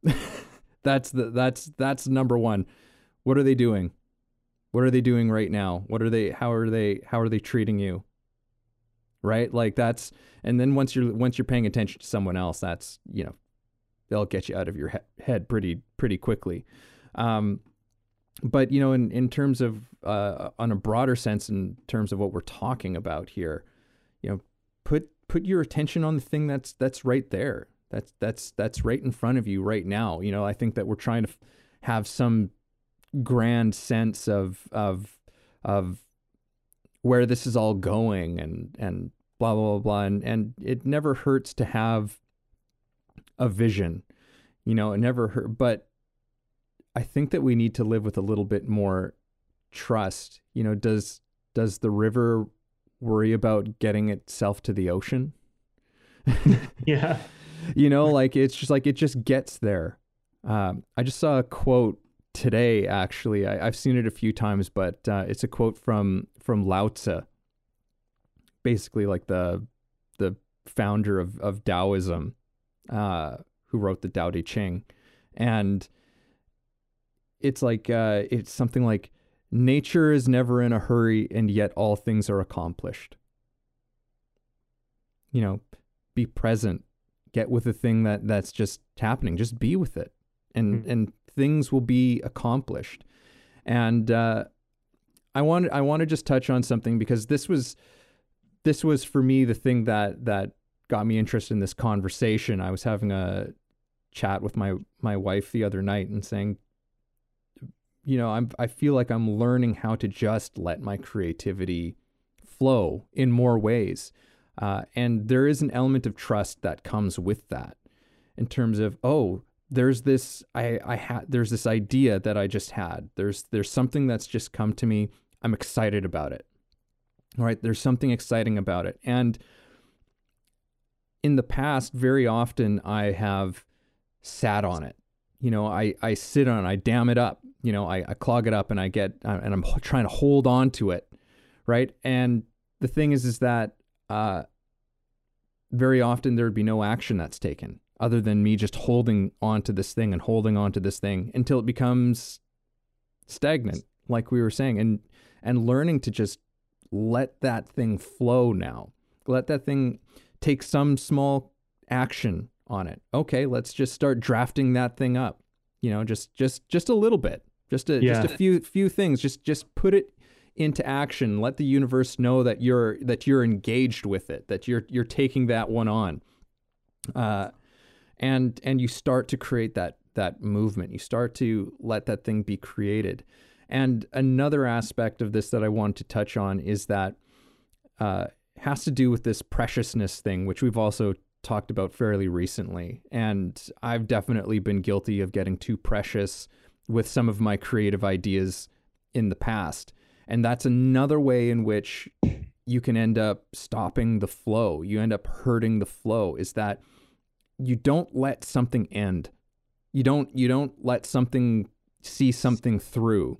(laughs) that's the that's that's number one. What are they doing? What are they doing right now? What are they? How are they? How are they treating you? Right, like that's, and then once you're once you're paying attention to someone else, that's you know, they'll get you out of your he- head pretty pretty quickly. Um, but you know, in in terms of uh, on a broader sense, in terms of what we're talking about here, you know, put put your attention on the thing that's that's right there. That's that's that's right in front of you right now. You know, I think that we're trying to f- have some grand sense of of of where this is all going and and blah blah blah blah and and it never hurts to have a vision you know it never hurt but I think that we need to live with a little bit more trust. You know, does does the river worry about getting itself to the ocean? (laughs) yeah. (laughs) you know, like it's just like it just gets there. Um, I just saw a quote today. Actually, I, have seen it a few times, but uh, it's a quote from from Lao Tzu, basically like the the founder of of Taoism, uh, who wrote the Tao Te Ching, and it's like uh, it's something like nature is never in a hurry and yet all things are accomplished. You know be present. Get with the thing that that's just happening. Just be with it. And Mhm. and things will be accomplished. And uh i want i want to just touch on something because this was this was for me the thing that that got me interested in this conversation. I was having a chat with my my wife the other night and saying you know i'm i feel like i'm learning how to just let my creativity flow in more ways. Uh, and there is an element of trust that comes with that in terms of oh there's this i i had there's this idea that i just had. There's there's something that's just come to me. I'm excited about it. All right there's something exciting about it. And in the past very often i have sat on it. You know i i sit on i dam it up you know i, I clog it up and i get uh, and i'm trying to hold on to it right? And the thing is is that uh very often there would be no action that's taken other than me just holding on to this thing and holding on to this thing until it becomes stagnant like we were saying and and learning to just let that thing flow now. Let that thing take some small action on it. Okay let's just start drafting that thing up you know just just just a little bit just a just a few few things. Just just put it into action. Let the universe know that you're that you're engaged with it that you're you're taking that one on. Uh and and you start to create that that movement. You start to let that thing be created. And another aspect of this that i want to touch on is that uh has to do with this preciousness thing which we've also talked about fairly recently. And i've definitely been guilty of getting too precious with some of my creative ideas in the past. And that's another way in which you can end up stopping the flow. You end up hurting the flow is that you don't let something end. You don't you don't let something see something through.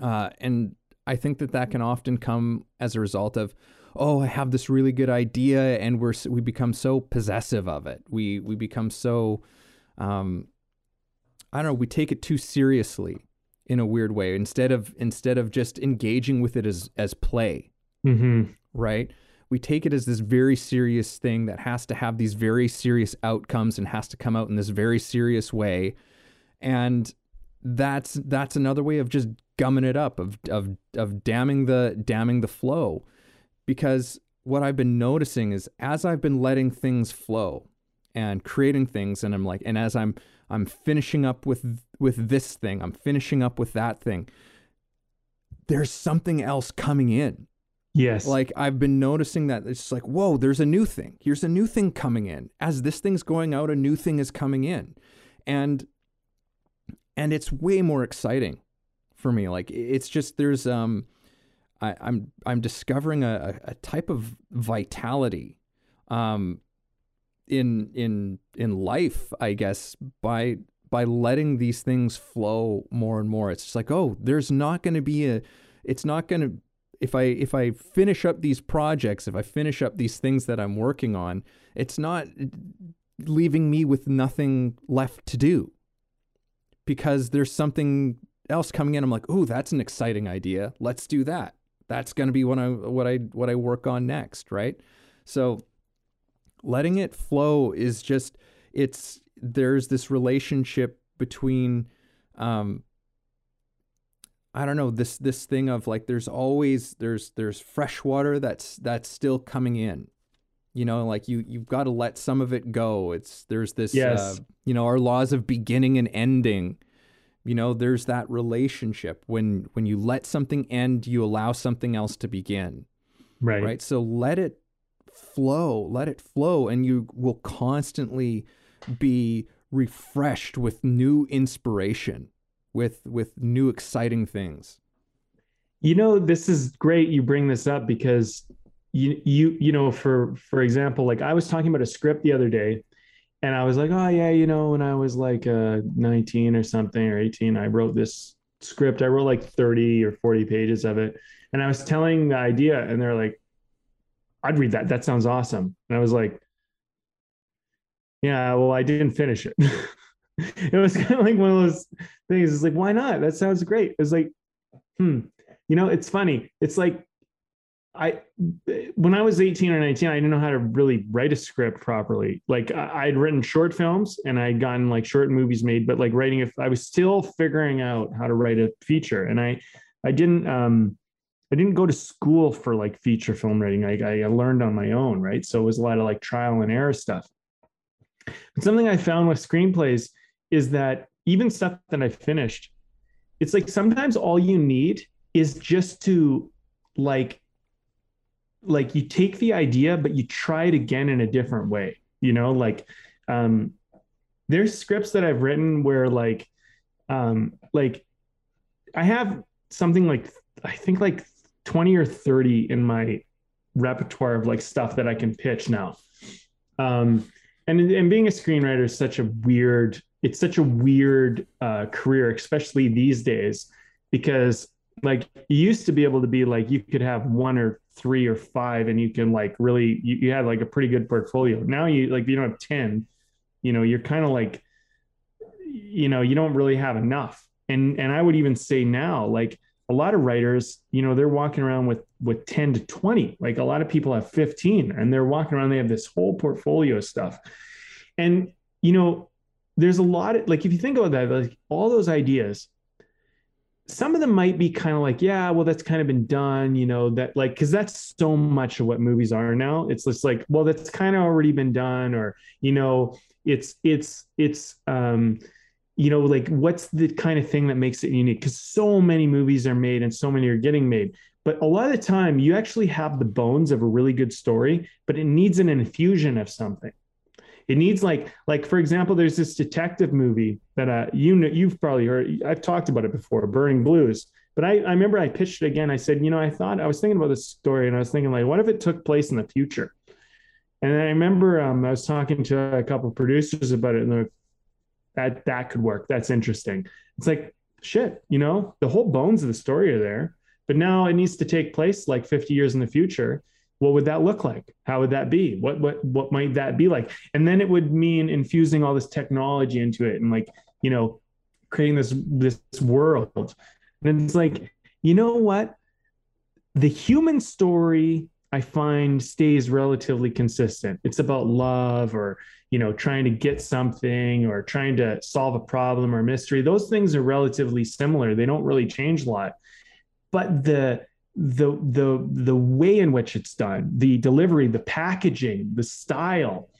Uh, and i think that that can often come as a result of oh i have this really good idea and we're we become so possessive of it. We we become so um i don't know we take it too seriously in a weird way instead of instead of just engaging with it as as play hmm right? We take it as this very serious thing that has to have these very serious outcomes and has to come out in this very serious way. And that's that's another way of just gumming it up, of of of damming the damming the flow. Because what I've been noticing is as I've been letting things flow and creating things and I'm like and as I'm I'm finishing up with with this thing, I'm finishing up with that thing. There's something else coming in Yes. like I've been noticing that it's like, whoa, there's a new thing. Here's a new thing coming in. As this thing's going out, a new thing is coming in. And and it's way more exciting for me. Like it's just there's um I, I'm I'm discovering a, a a type of vitality um in in in life, I guess, by by letting these things flow more and more. It's just like, oh, there's not gonna be a it's not gonna if I if I finish up these projects, if I finish up these things that I'm working on, it's not leaving me with nothing left to do. Because there's something else coming in. I'm like, "Oh, that's an exciting idea. Let's do that." That's going to be what I what I what I work on next, right? So letting it flow is just it's there's this relationship between um I don't know this this thing of like there's always there's there's fresh water that's that's still coming in. You know, like you you've got to let some of it go. It's there's this Yes. uh, you know, our laws of beginning and ending. You know, there's that relationship when when you let something end, you allow something else to begin right. right? So let it flow, let it flow, and you will constantly be refreshed with new inspiration, with with new exciting things. You know, this is great you bring this up because you you you know, for for example, like I was talking about a script the other day and I was like, "Oh yeah, you know, when I was like uh 19 or something or 18, I wrote this script. I wrote like 30 or 40 pages of it." And I was telling the idea and they're like, "I'd read that. That sounds awesome." And I was like, "Yeah, well, I didn't finish it." (laughs) it was kind of like one of those things. It's like, "Why not? That sounds great." It's like, "Hmm, you know, it's funny. It's like I when I was 18 or 19, I didn't know how to really write a script properly. Like I, would written short films and I'd gotten like short movies made, but like writing if I was still figuring out how to write a feature. And I I didn't um I didn't go to school for like feature film writing. I, I learned on my own, right? So it was a lot of like trial and error stuff. But something I found with screenplays is that even stuff that I finished, it's like sometimes all you need is just to like like you take the idea but you try it again in a different way you know like um there's scripts that i've written where like um like i have something like i think like 20 or 30 in my repertoire of like stuff that i can pitch now. Um and and being a screenwriter is such a weird it's such a weird uh, career especially these days because like you used to be able to be like you could have one or three or five and you can like really you, you had like a pretty good portfolio. Now you like you don't have 10 you know you're kind of like you know you don't really have enough. And and i would even say now like a lot of writers you know they're walking around with with 10 to 20 like a lot of people have 15 and they're walking around they have this whole portfolio of stuff and you know there's a lot of like if you think about that like all those ideas some of them might be kind of like, yeah, well, that's kind of been done, you know, that like, cause that's so much of what movies are now. It's just like, well, that's kind of already been done, or, you know, it's, it's, it's, um, you know, like what's the kind of thing that makes it unique? Cause so many movies are made and so many are getting made. But a lot of the time, you actually have the bones of a really good story, but it needs an infusion of something. It needs like like for example, there's this detective movie that uh, you know you've probably heard. I've talked about it before, Burning Blues. But I, I remember I pitched it again. I said, you know, I thought I was thinking about this story, and I was thinking like, what if it took place in the future? And I remember um, I was talking to a couple of producers about it, and like, that that could work. That's interesting. It's like shit, you know, the whole bones of the story are there, but now it needs to take place like 50 years in the future. What would that look like? How would that be? What what what might that be like? And then it would mean infusing all this technology into it and like you know creating this this world. And it's like you know what? The human story i find stays relatively consistent it's about love or you know trying to get something or trying to solve a problem or mystery those things are relatively similar they don't really change a lot but the the the the way in which it's done, the delivery, the packaging, the style.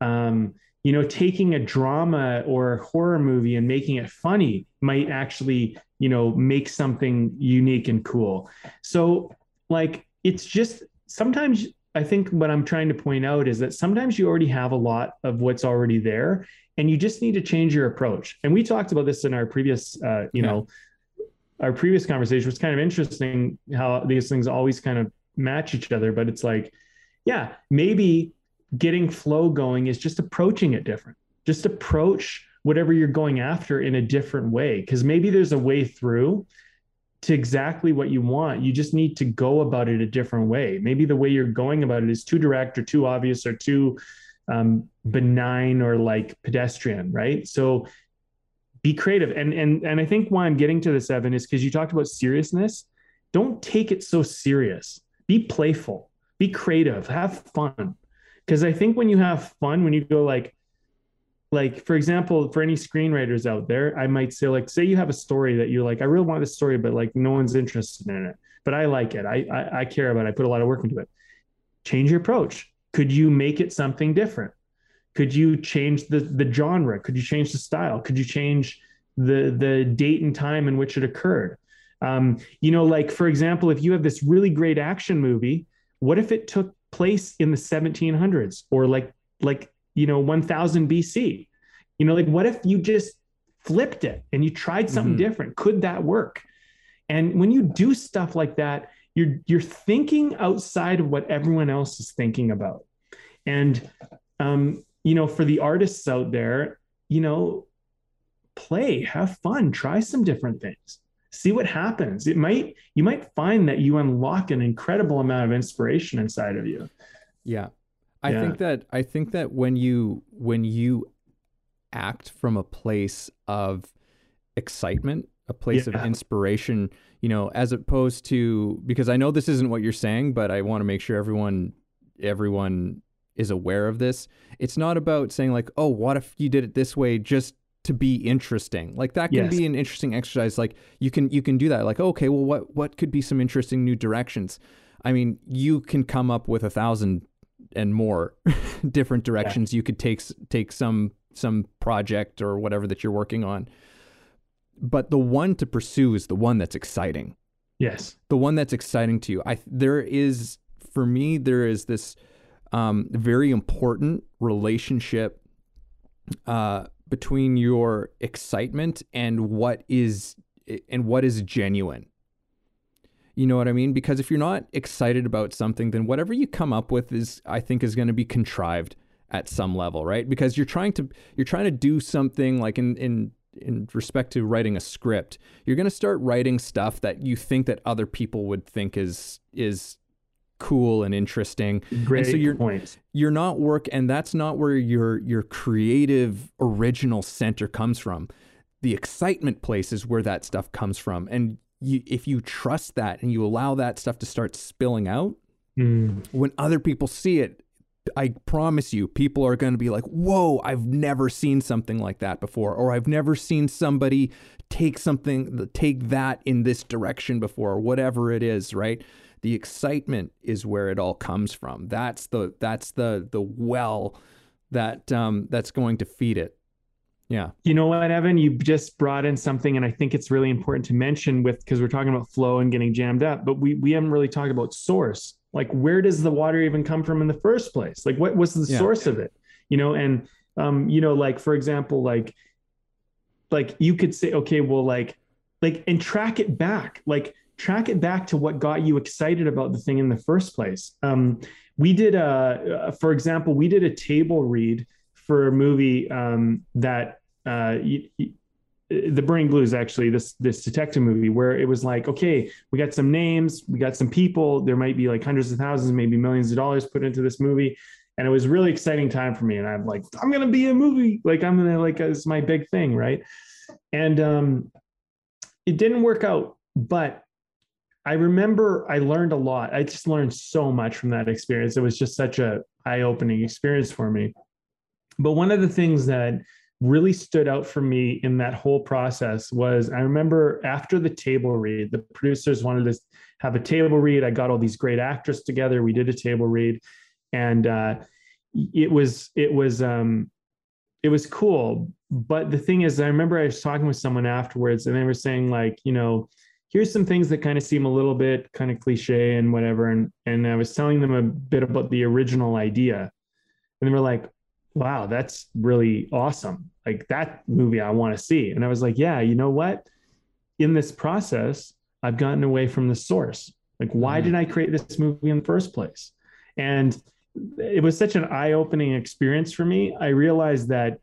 Um, you know, taking a drama or a horror movie and making it funny might actually, you know, make something unique and cool. So, like, it's just sometimes I think what I'm trying to point out is that sometimes you already have a lot of what's already there, and you just need to change your approach. And we talked about this in our previous, uh, you yeah. know, our previous conversation was kind of interesting how these things always kind of match each other but it's like yeah maybe getting flow going is just approaching it different just approach whatever you're going after in a different way because maybe there's a way through to exactly what you want you just need to go about it a different way maybe the way you're going about it is too direct or too obvious or too um, benign or like pedestrian right so be creative. And and and I think why I'm getting to this, Evan, is because you talked about seriousness. Don't take it so serious. Be playful. Be creative. Have fun. Because I think when you have fun, when you go like, like for example, for any screenwriters out there, I might say like, say you have a story that you're like, I really want this story, but like no one's interested in it, but I like it. I I, I care about it. I put a lot of work into it. Change your approach. Could you make it something different? Could you change the the genre? Could you change the style? Could you change the the date and time in which it occurred? Um, you know, like for example, if you have this really great action movie, what if it took place in the 1700s or like like you know 1000 BC? You know, like what if you just flipped it and you tried something mm-hmm. different? Could that work? And when you do stuff like that, you're you're thinking outside of what everyone else is thinking about. And um, you know, for the artists out there, you know, play, have fun, try some different things, see what happens. It might, you might find that you unlock an incredible amount of inspiration inside of you. Yeah. I yeah. think that, I think that when you, when you act from a place of excitement a place Yeah. of inspiration, you know, as opposed to because I know this isn't what you're saying, but I want to make sure everyone everyone is aware of this. It's not about saying like, "Oh, what if you did it this way just to be interesting?" Like that can Yes. be an interesting exercise. Like you can you can do that. Like, okay, well what what could be some interesting new directions? I mean, you can come up with a thousand and more (laughs) different directions you could take take some some project or whatever that you're working on. But the one to pursue is the one that's exciting. Yes. The one that's exciting to you. I there is for me there is this um, very important relationship uh, between your excitement and what is and what is genuine. You know what I mean? Because if you're not excited about something, then whatever you come up with is, I think, is going to be contrived at some level, right? Because you're trying to you're trying to do something like in in in respect to writing a script, you're going to start writing stuff that you think that other people would think is is cool and interesting Great so you're- point. you're not work and that's not where your your creative original center comes from the excitement place is where that stuff comes from and you, if you trust that and you allow that stuff to start spilling out Mm. when other people see it i promise you people are going to be like whoa i've never seen something like that before or i've never seen somebody take something take that in this direction before or whatever it is right? The excitement is where it all comes from. That's the that's the the well that um that's going to feed it yeah You know what, Evan? You just brought in something, and I think it's really important to mention with because we're talking about flow and getting jammed up, but we we haven't really talked about source. Like, where does the water even come from in the first place? Like, what was the Yeah. source of it? You know, and um, you know, like for example, like like you could say, okay, well, like like and track it back, like track it back to what got you excited about the thing in the first place. Um, we did a, uh, for example, we did a table read for a movie um, that uh, y- the Burning Blues actually this this detective movie where it was like okay we got some names we got some people there might be like hundreds of thousands maybe millions of dollars put into this movie and it was really exciting time for me and I'm like I'm gonna be a movie like I'm gonna like it's my big thing right? And um, it didn't work out but I remember I learned a lot I just learned so much from that experience it was just such a eye-opening experience for me. But one of the things that really stood out for me in that whole process was I remember after the table read, the producers wanted to have a table read. I got all these great actors together. We did a table read, and uh, it was it was um, it was cool. But the thing is, I remember I was talking with someone afterwards, and they were saying like, you know, here's some things that kind of seem a little bit kind of cliche and whatever, and and I was telling them a bit about the original idea, and they were like, wow, that's really awesome. Like that movie I want to see. And I was like, yeah, you know what? In this process, I've gotten away from the source. Like, why Mhm. did I create this movie in the first place? And it was such an eye-opening experience for me. I realized that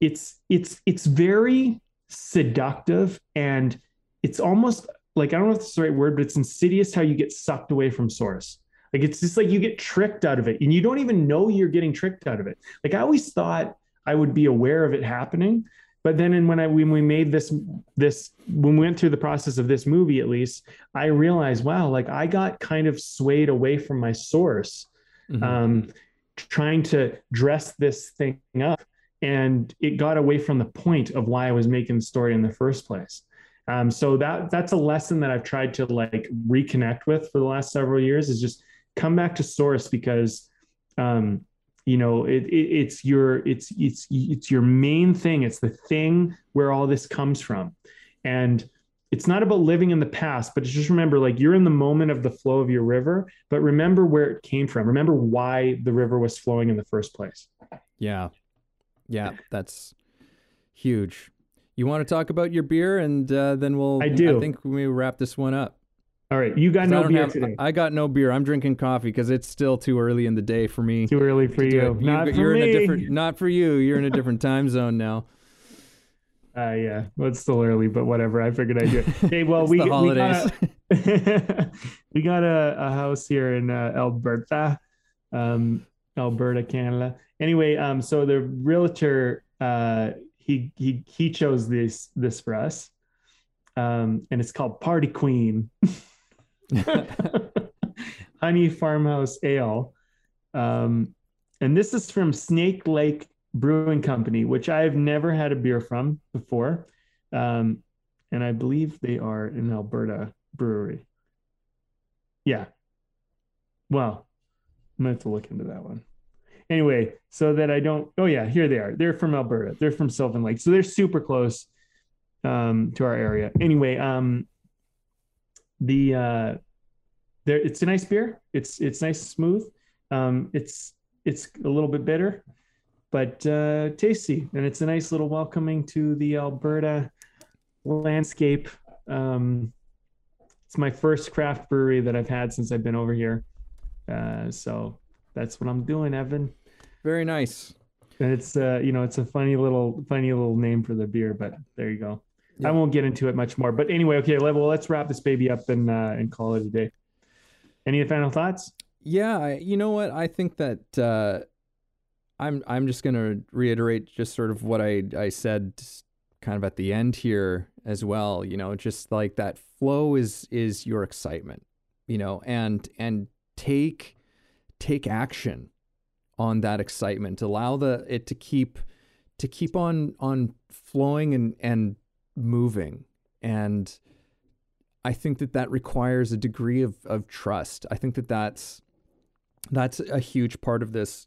it's it's it's very seductive and it's almost like I don't know if it's the right word, but it's insidious how you get sucked away from source. Like it's just like you get tricked out of it and you don't even know you're getting tricked out of it. Like I always thought I would be aware of it happening. But then in when I when we made this this when we went through the process of this movie at least, I realized, wow, like I got kind of swayed away from my source, Mhm. um, trying to dress this thing up. And it got away from the point of why I was making the story in the first place. Um, so that that's a lesson that I've tried to like reconnect with for the last several years is just come back to source because um, you know it, it, it's your it's it's it's your main thing it's the thing where all this comes from and it's not about living in the past but just remember like you're in the moment of the flow of your river but remember where it came from remember why the river was flowing in the first place Yeah. Yeah, that's huge. You want to talk about your beer and uh, then we'll I do. I think we wrap this one up. All right you got no beer have- today I got no beer. I'm drinking coffee because it's still too early in the day for me. too early for you it. not for you're me in a different not for you. You're in a different time zone now. (laughs) uh, yeah well it's still early but whatever i figured i'd do it okay well we, we got, (laughs) we got a, a house here in uh, alberta um, alberta canada anyway um, so the realtor uh, he he he chose this this for us um, and it's called Party Queen (laughs) (laughs) Honey Farmhouse Ale. Um, and this is from Snake Lake Brewing Company, which I've never had a beer from before. Um, and I believe they are in Alberta brewery. Yeah. Well, I'm gonna have to look into that one. Anyway, so that I don't. Oh yeah, here they are. They're from Alberta. They're from Sylvan Lake, so they're super close um, to our area. Anyway, um, the uh, there it's a nice beer. It's it's nice and smooth. Um, it's it's a little bit bitter, but uh, tasty, and it's a nice little welcoming to the Alberta landscape. Um, it's my first craft brewery that I've had since I've been over here. Uh, so that's what I'm doing, Evan. Very nice. And it's uh, you know, it's a funny little funny little name for the beer, but there you go. Yeah. I won't get into it much more. But anyway, okay, well, let's wrap this baby up and uh, and call it a day. Any final thoughts? Yeah, you know what? I think that uh, I'm I'm just gonna reiterate just sort of what I I said kind of at the end here as well. You know, just like that flow is is your excitement. You know, and and take take action on that excitement. Allow the it to keep to keep on on flowing and and moving. And I think that that requires a degree of of trust. I think that that's that's a huge part of this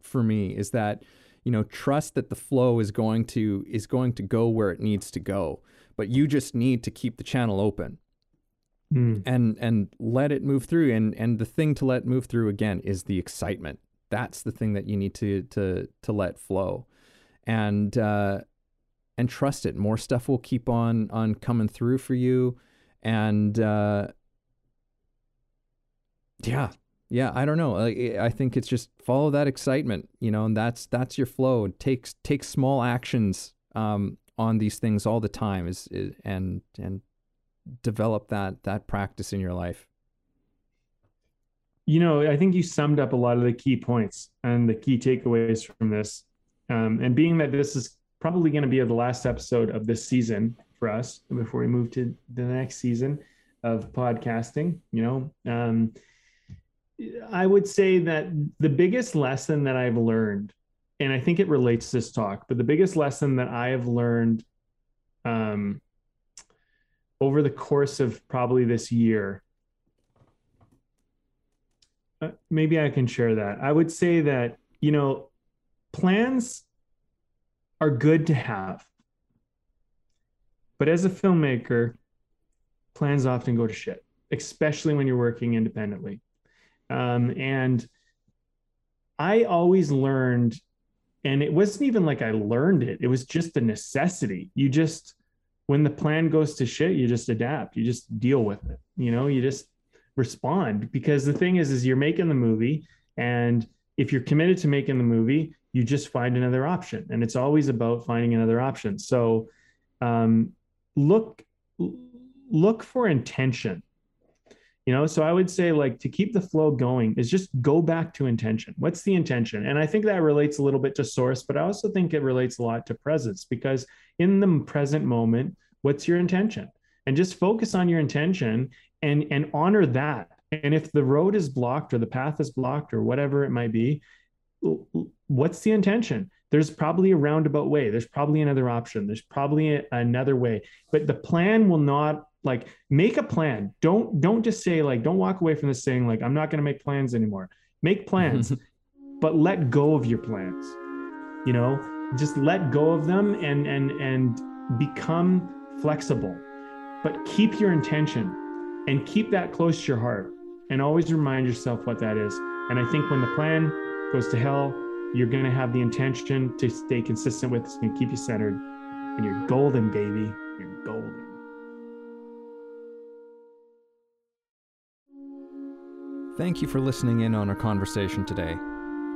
for me is that you know trust that the flow is going to is going to go where it needs to go but you just need to keep the channel open mm. and and let it move through and and the thing to let move through again is the excitement that's the thing that you need to to to let flow and uh and trust it. More stuff will keep on on coming through for you. And uh yeah yeah i don't know. I, I think it's just follow that excitement you know and that's that's your flow. Take take small actions um on these things all the time is, is and and develop that that practice in your life. You know i think you summed up a lot of the key points and the key takeaways from this. Um, and being that this is probably going to be the last episode of this season for us before we move to the next season of podcasting you know? Um, i would say that the biggest lesson that i've learned and i think it relates to this talk but the biggest lesson that i have learned um, over the course of probably this year uh, maybe i can share that. I would say that you know plans are good to have but as a filmmaker plans often go to shit especially when you're working independently um, and i always learned and it wasn't even like i learned it it was just a necessity you just when the plan goes to shit, you just adapt. You just deal with it. You know, you just respond because the thing is, is you're making the movie, and if you're committed to making the movie, you just find another option, and it's always about finding another option. So, um, look, look for intention. You know so i would say like to keep the flow going is just go back to intention. What's the intention? And i think that relates a little bit to source but i also think it relates a lot to presence because in the present moment what's your intention? And just focus on your intention and and honor that. And if the road is blocked or the path is blocked or whatever it might be Mm-hmm. what's the intention? There's probably a roundabout way. There's probably another option. There's probably a, another way. But the plan will not like make a plan. Don't don't just say like don't walk away from this saying like i'm not going to make plans anymore. Make plans (laughs) but let go of your plans you know? Just let go of them and and and become flexible. But keep your intention and keep that close to your heart and always remind yourself what that is. And i think when the plan goes to hell you're going to have the intention to stay consistent with it's going to keep you centered and you're golden baby you're golden Thank you for listening in on our conversation today.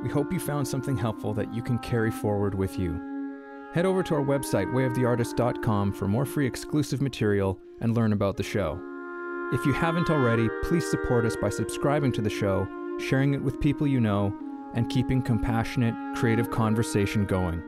We hope you found something helpful that you can carry forward with you. Head over to our website, wayoftheartist.com, for more free exclusive material and learn about the show. If you haven't already, please support us by subscribing to the show, sharing it with people you know, and keeping compassionate, creative conversation going.